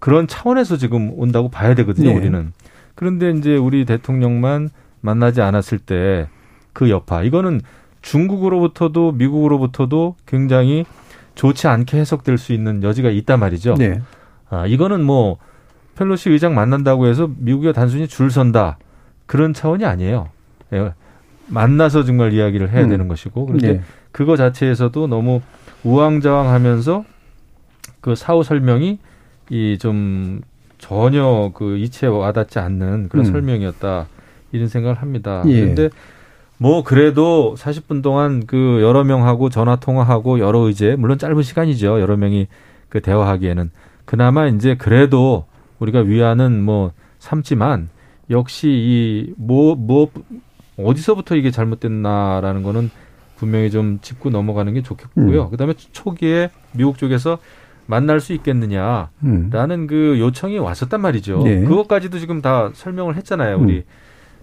그런 차원에서 지금 온다고 봐야 되거든요, 네. 우리는. 그런데 이제 우리 대통령만 만나지 않았을 때 그 여파. 이거는 중국으로부터도 미국으로부터도 굉장히 좋지 않게 해석될 수 있는 여지가 있단 말이죠. 네. 아, 이거는 뭐 펠로시 의장 만난다고 해서 미국이 단순히 줄 선다 그런 차원이 아니에요. 예, 만나서 정말 이야기를 해야 음. 되는 것이고 그런데 네. 그거 자체에서도 너무 우왕좌왕하면서 그 사후 설명이 이좀 전혀 그 이치에 와닿지 않는 그런 음. 설명이었다 이런 생각을 합니다. 예. 그런데 뭐 그래도 40분 동안 그 여러 명하고 전화 통화하고 여러 의제 물론 짧은 시간이죠. 여러 명이 그 대화하기에는 그나마 이제 그래도 우리가 위안은 뭐 삼지만 역시 이뭐뭐 뭐 어디서부터 이게 잘못됐나라는 거는 분명히 좀 짚고 넘어가는 게 좋겠고요. 음. 그다음에 초기에 미국 쪽에서 만날 수 있겠느냐라는 음. 그 요청이 왔었단 말이죠. 네. 그것까지도 지금 다 설명을 했잖아요. 우리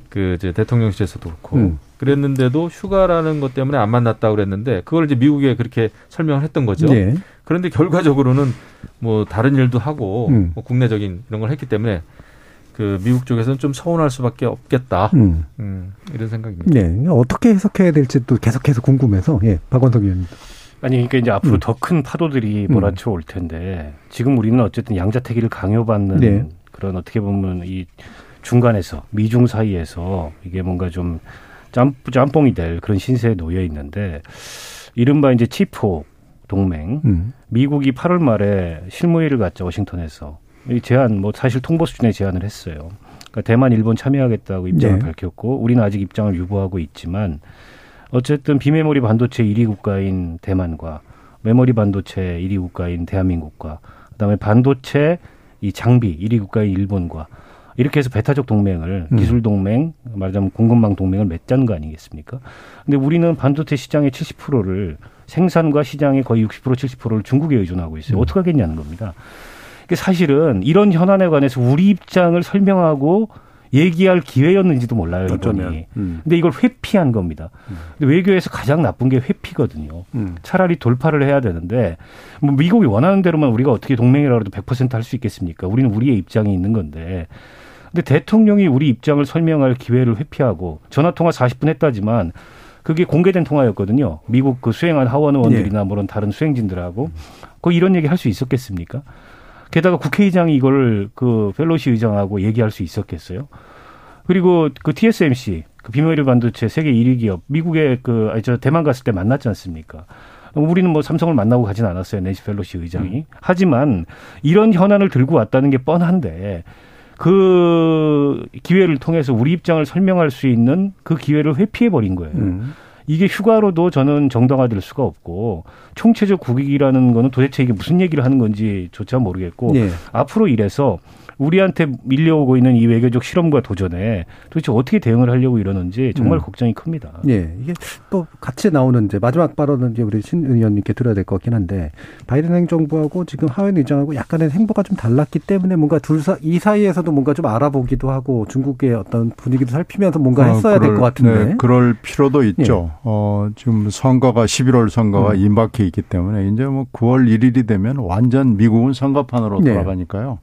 그 이제 대통령실에서도 그렇고 음. 그랬는데도 휴가라는 것 때문에 안 만났다고 그랬는데 그걸 이제 미국에 그렇게 설명을 했던 거죠. 네. 그런데 결과적으로는 뭐 다른 일도 하고 음. 뭐 국내적인 이런 걸 했기 때문에 그 미국 쪽에서는 좀 서운할 수밖에 없겠다. 음. 음, 이런 생각입니다. 네. 어떻게 해석해야 될지 또 계속해서 궁금해서 예. 박원석 의원님. 아니 그러니까 이제 앞으로 음. 더큰 파도들이 음. 몰아쳐 올 텐데 지금 우리는 어쨌든 양자택일을 강요받는 네. 그런 어떻게 보면 이 중간에서 미중 사이에서 이게 뭔가 좀 짬, 짬뽕이 될 그런 신세에 놓여 있는데 이른바 이제 치포 동맹 음. 미국이 8월 말에 실무회의를 갖자 워싱턴에서 이 제안 뭐 사실 통보 수준의 제안을 했어요. 그러니까 대만, 일본 참여하겠다고 입장을 네. 밝혔고 우리는 아직 입장을 유보하고 있지만 어쨌든 비메모리 반도체 1위 국가인 대만과 메모리 반도체 1위 국가인 대한민국과 그다음에 반도체 이 장비 1위 국가인 일본과 이렇게 해서 배타적 동맹을 음. 기술 동맹 말하자면 공급망 동맹을 맺자는 거 아니겠습니까? 근데 우리는 반도체 시장의 70%를 생산과 시장의 거의 60% 70%를 중국에 의존하고 있어요. 음. 어떻게 하겠냐는 겁니다. 사실은 이런 현안에 관해서 우리 입장을 설명하고 얘기할 기회였는지도 몰라요. 어쩌면. 음. 근데 이걸 회피한 겁니다. 근데 외교에서 가장 나쁜 게 회피거든요. 음. 차라리 돌파를 해야 되는데 뭐 미국이 원하는 대로만 우리가 어떻게 동맹이라 해도 100%할 수 있겠습니까? 우리는 우리의 입장이 있는 건데. 근데 대통령이 우리 입장을 설명할 기회를 회피하고 전화 통화 40분 했다지만 그게 공개된 통화였거든요. 미국 그 수행한 하원 의원들이나 뭐런 다른 수행진들하고 그 이런 얘기 할 수 있었겠습니까? 게다가 국회의장이 이걸 그 펠로시 의장하고 얘기할 수 있었겠어요? 그리고 그 TSMC 그 비메리 반도체 세계 1위 기업 미국에 그 아니 저 대만 갔을 때 만났지 않습니까? 우리는 뭐 삼성을 만나고 가진 않았어요. 낸시 펠로시 의장이. 하지만 이런 현안을 들고 왔다는 게 뻔한데 그 기회를 통해서 우리 입장을 설명할 수 있는 그 기회를 회피해 버린 거예요. 음. 이게 휴가로도 저는 정당화될 수가 없고 총체적 국익이라는 거는 도대체 이게 무슨 얘기를 하는 건지조차 모르겠고 예. 앞으로 이래서 우리한테 밀려오고 있는 이 외교적 실험과 도전에 도대체 어떻게 대응을 하려고 이러는지 정말 음. 걱정이 큽니다. 예, 이게 또 같이 나오는 이제 마지막 발언은 이제 우리 신 의원님께 들어야 될 것 같긴 한데 바이든 행정부하고 지금 하원 의장하고 약간의 행보가 좀 달랐기 때문에 뭔가 둘 이 사이에서도 뭔가 좀 알아보기도 하고 중국의 어떤 분위기도 살피면서 뭔가 했어야 될 그럴- 것 같은데. 네, 그럴 필요도 있죠. 어, 지금 선거가 11월 선거가 음. 임박해 있기 때문에 이제 뭐 9월 1일이 되면 완전 미국은 선거판으로 네. 돌아가니까요.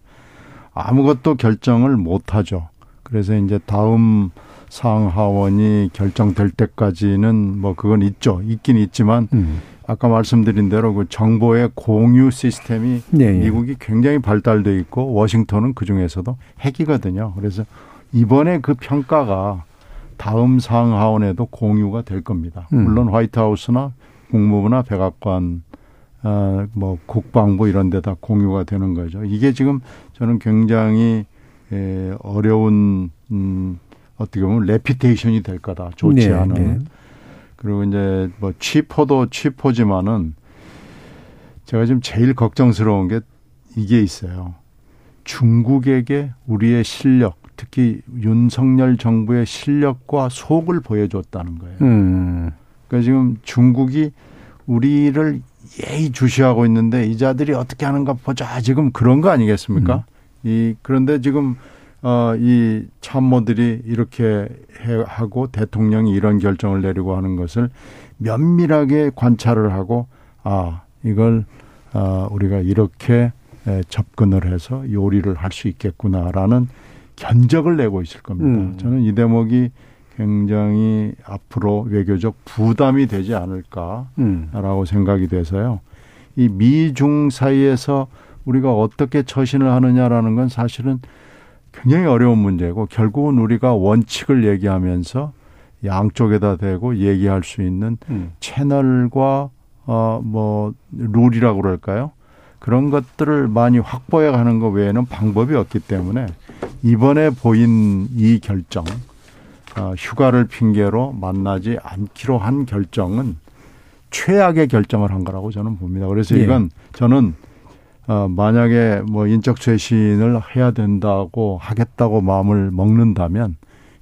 아무것도 결정을 못 하죠. 그래서 이제 다음 상하원이 결정될 때까지는 뭐 그건 있죠. 있긴 있지만 음. 아까 말씀드린 대로 그 정보의 공유 시스템이 예, 예. 미국이 굉장히 발달돼 있고 워싱턴은 그 중에서도 핵이거든요. 그래서 이번에 그 평가가 다음 상하원에도 공유가 될 겁니다. 음. 물론 화이트하우스나 국무부나 백악관, 어, 뭐 국방부 이런 데다 공유가 되는 거죠. 이게 지금 저는 굉장히 에, 어려운 음, 어떻게 보면 레피테이션이 될 거다. 좋지 네, 않은. 네. 그리고 이제 뭐 취포도 취포지만은 제가 지금 제일 걱정스러운 게 이게 있어요. 중국에게 우리의 실력, 특히 윤석열 정부의 실력과 속을 보여줬다는 거예요. 음. 그러니까 지금 중국이 우리를 예의 주시하고 있는데 이 자들이 어떻게 하는가 보자 지금 그런 거 아니겠습니까? 이 그런데 지금 어 이 참모들이 이렇게 해 하고 대통령이 이런 결정을 내리고 하는 것을 면밀하게 관찰을 하고 아 이걸 어 우리가 이렇게 에, 접근을 해서 요리를 할 수 있겠구나라는 견적을 내고 있을 겁니다. 음. 저는 이 대목이 굉장히 앞으로 외교적 부담이 되지 않을까라고 음. 생각이 돼서요. 이 미중 사이에서 우리가 어떻게 처신을 하느냐라는 건 사실은 굉장히 어려운 문제고 결국은 우리가 원칙을 얘기하면서 양쪽에다 대고 얘기할 수 있는 음. 채널과 어뭐 룰이라고 그럴까요? 그런 것들을 많이 확보해 가는 것 외에는 방법이 없기 때문에 이번에 보인 이 결정 어, 휴가를 핑계로 만나지 않기로 한 결정은 최악의 결정을 한 거라고 저는 봅니다. 그래서 예. 이건 저는 어, 만약에 뭐 인적 쇄신을 해야 된다고 하겠다고 마음을 먹는다면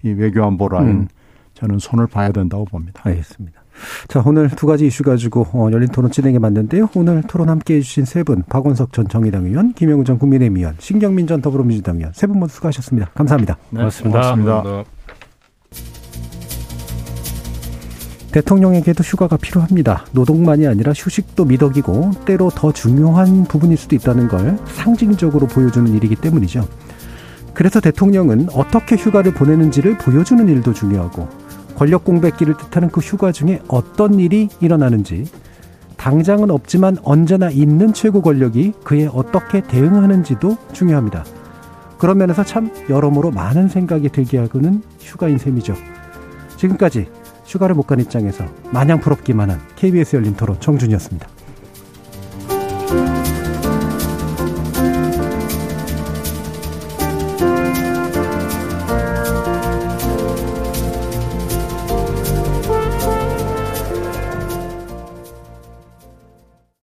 이 외교안보 라인 음. 저는 손을 봐야 된다고 봅니다. 알겠습니다. 자, 오늘 두 가지 이슈 가지고 어, 열린 토론 진행해 봤는데요. 오늘 토론 함께 해주신 세 분, 박원석 전 정의당 의원, 김영우 전 국민의힘 의원, 신경민 전 더불어민주당 의원, 세 분 모두 수고하셨습니다. 감사합니다. 네, 고맙습니다. 고맙습니다. 대통령에게도 휴가가 필요합니다. 노동만이 아니라 휴식도 미덕이고 때로 더 중요한 부분일 수도 있다는 걸 상징적으로 보여주는 일이기 때문이죠. 그래서 대통령은 어떻게 휴가를 보내는지를 보여주는 일도 중요하고 권력 공백기를 뜻하는 그 휴가 중에 어떤 일이 일어나는지 당장은 없지만 언제나 있는 최고 권력이 그에 어떻게 대응하는지도 중요합니다. 그런 면에서 참 여러모로 많은 생각이 들게 하고는 휴가인 셈이죠. 지금까지 휴가를 못 간 입장에서 마냥 부럽기만 한 KBS 열린 토론 정준이었습니다.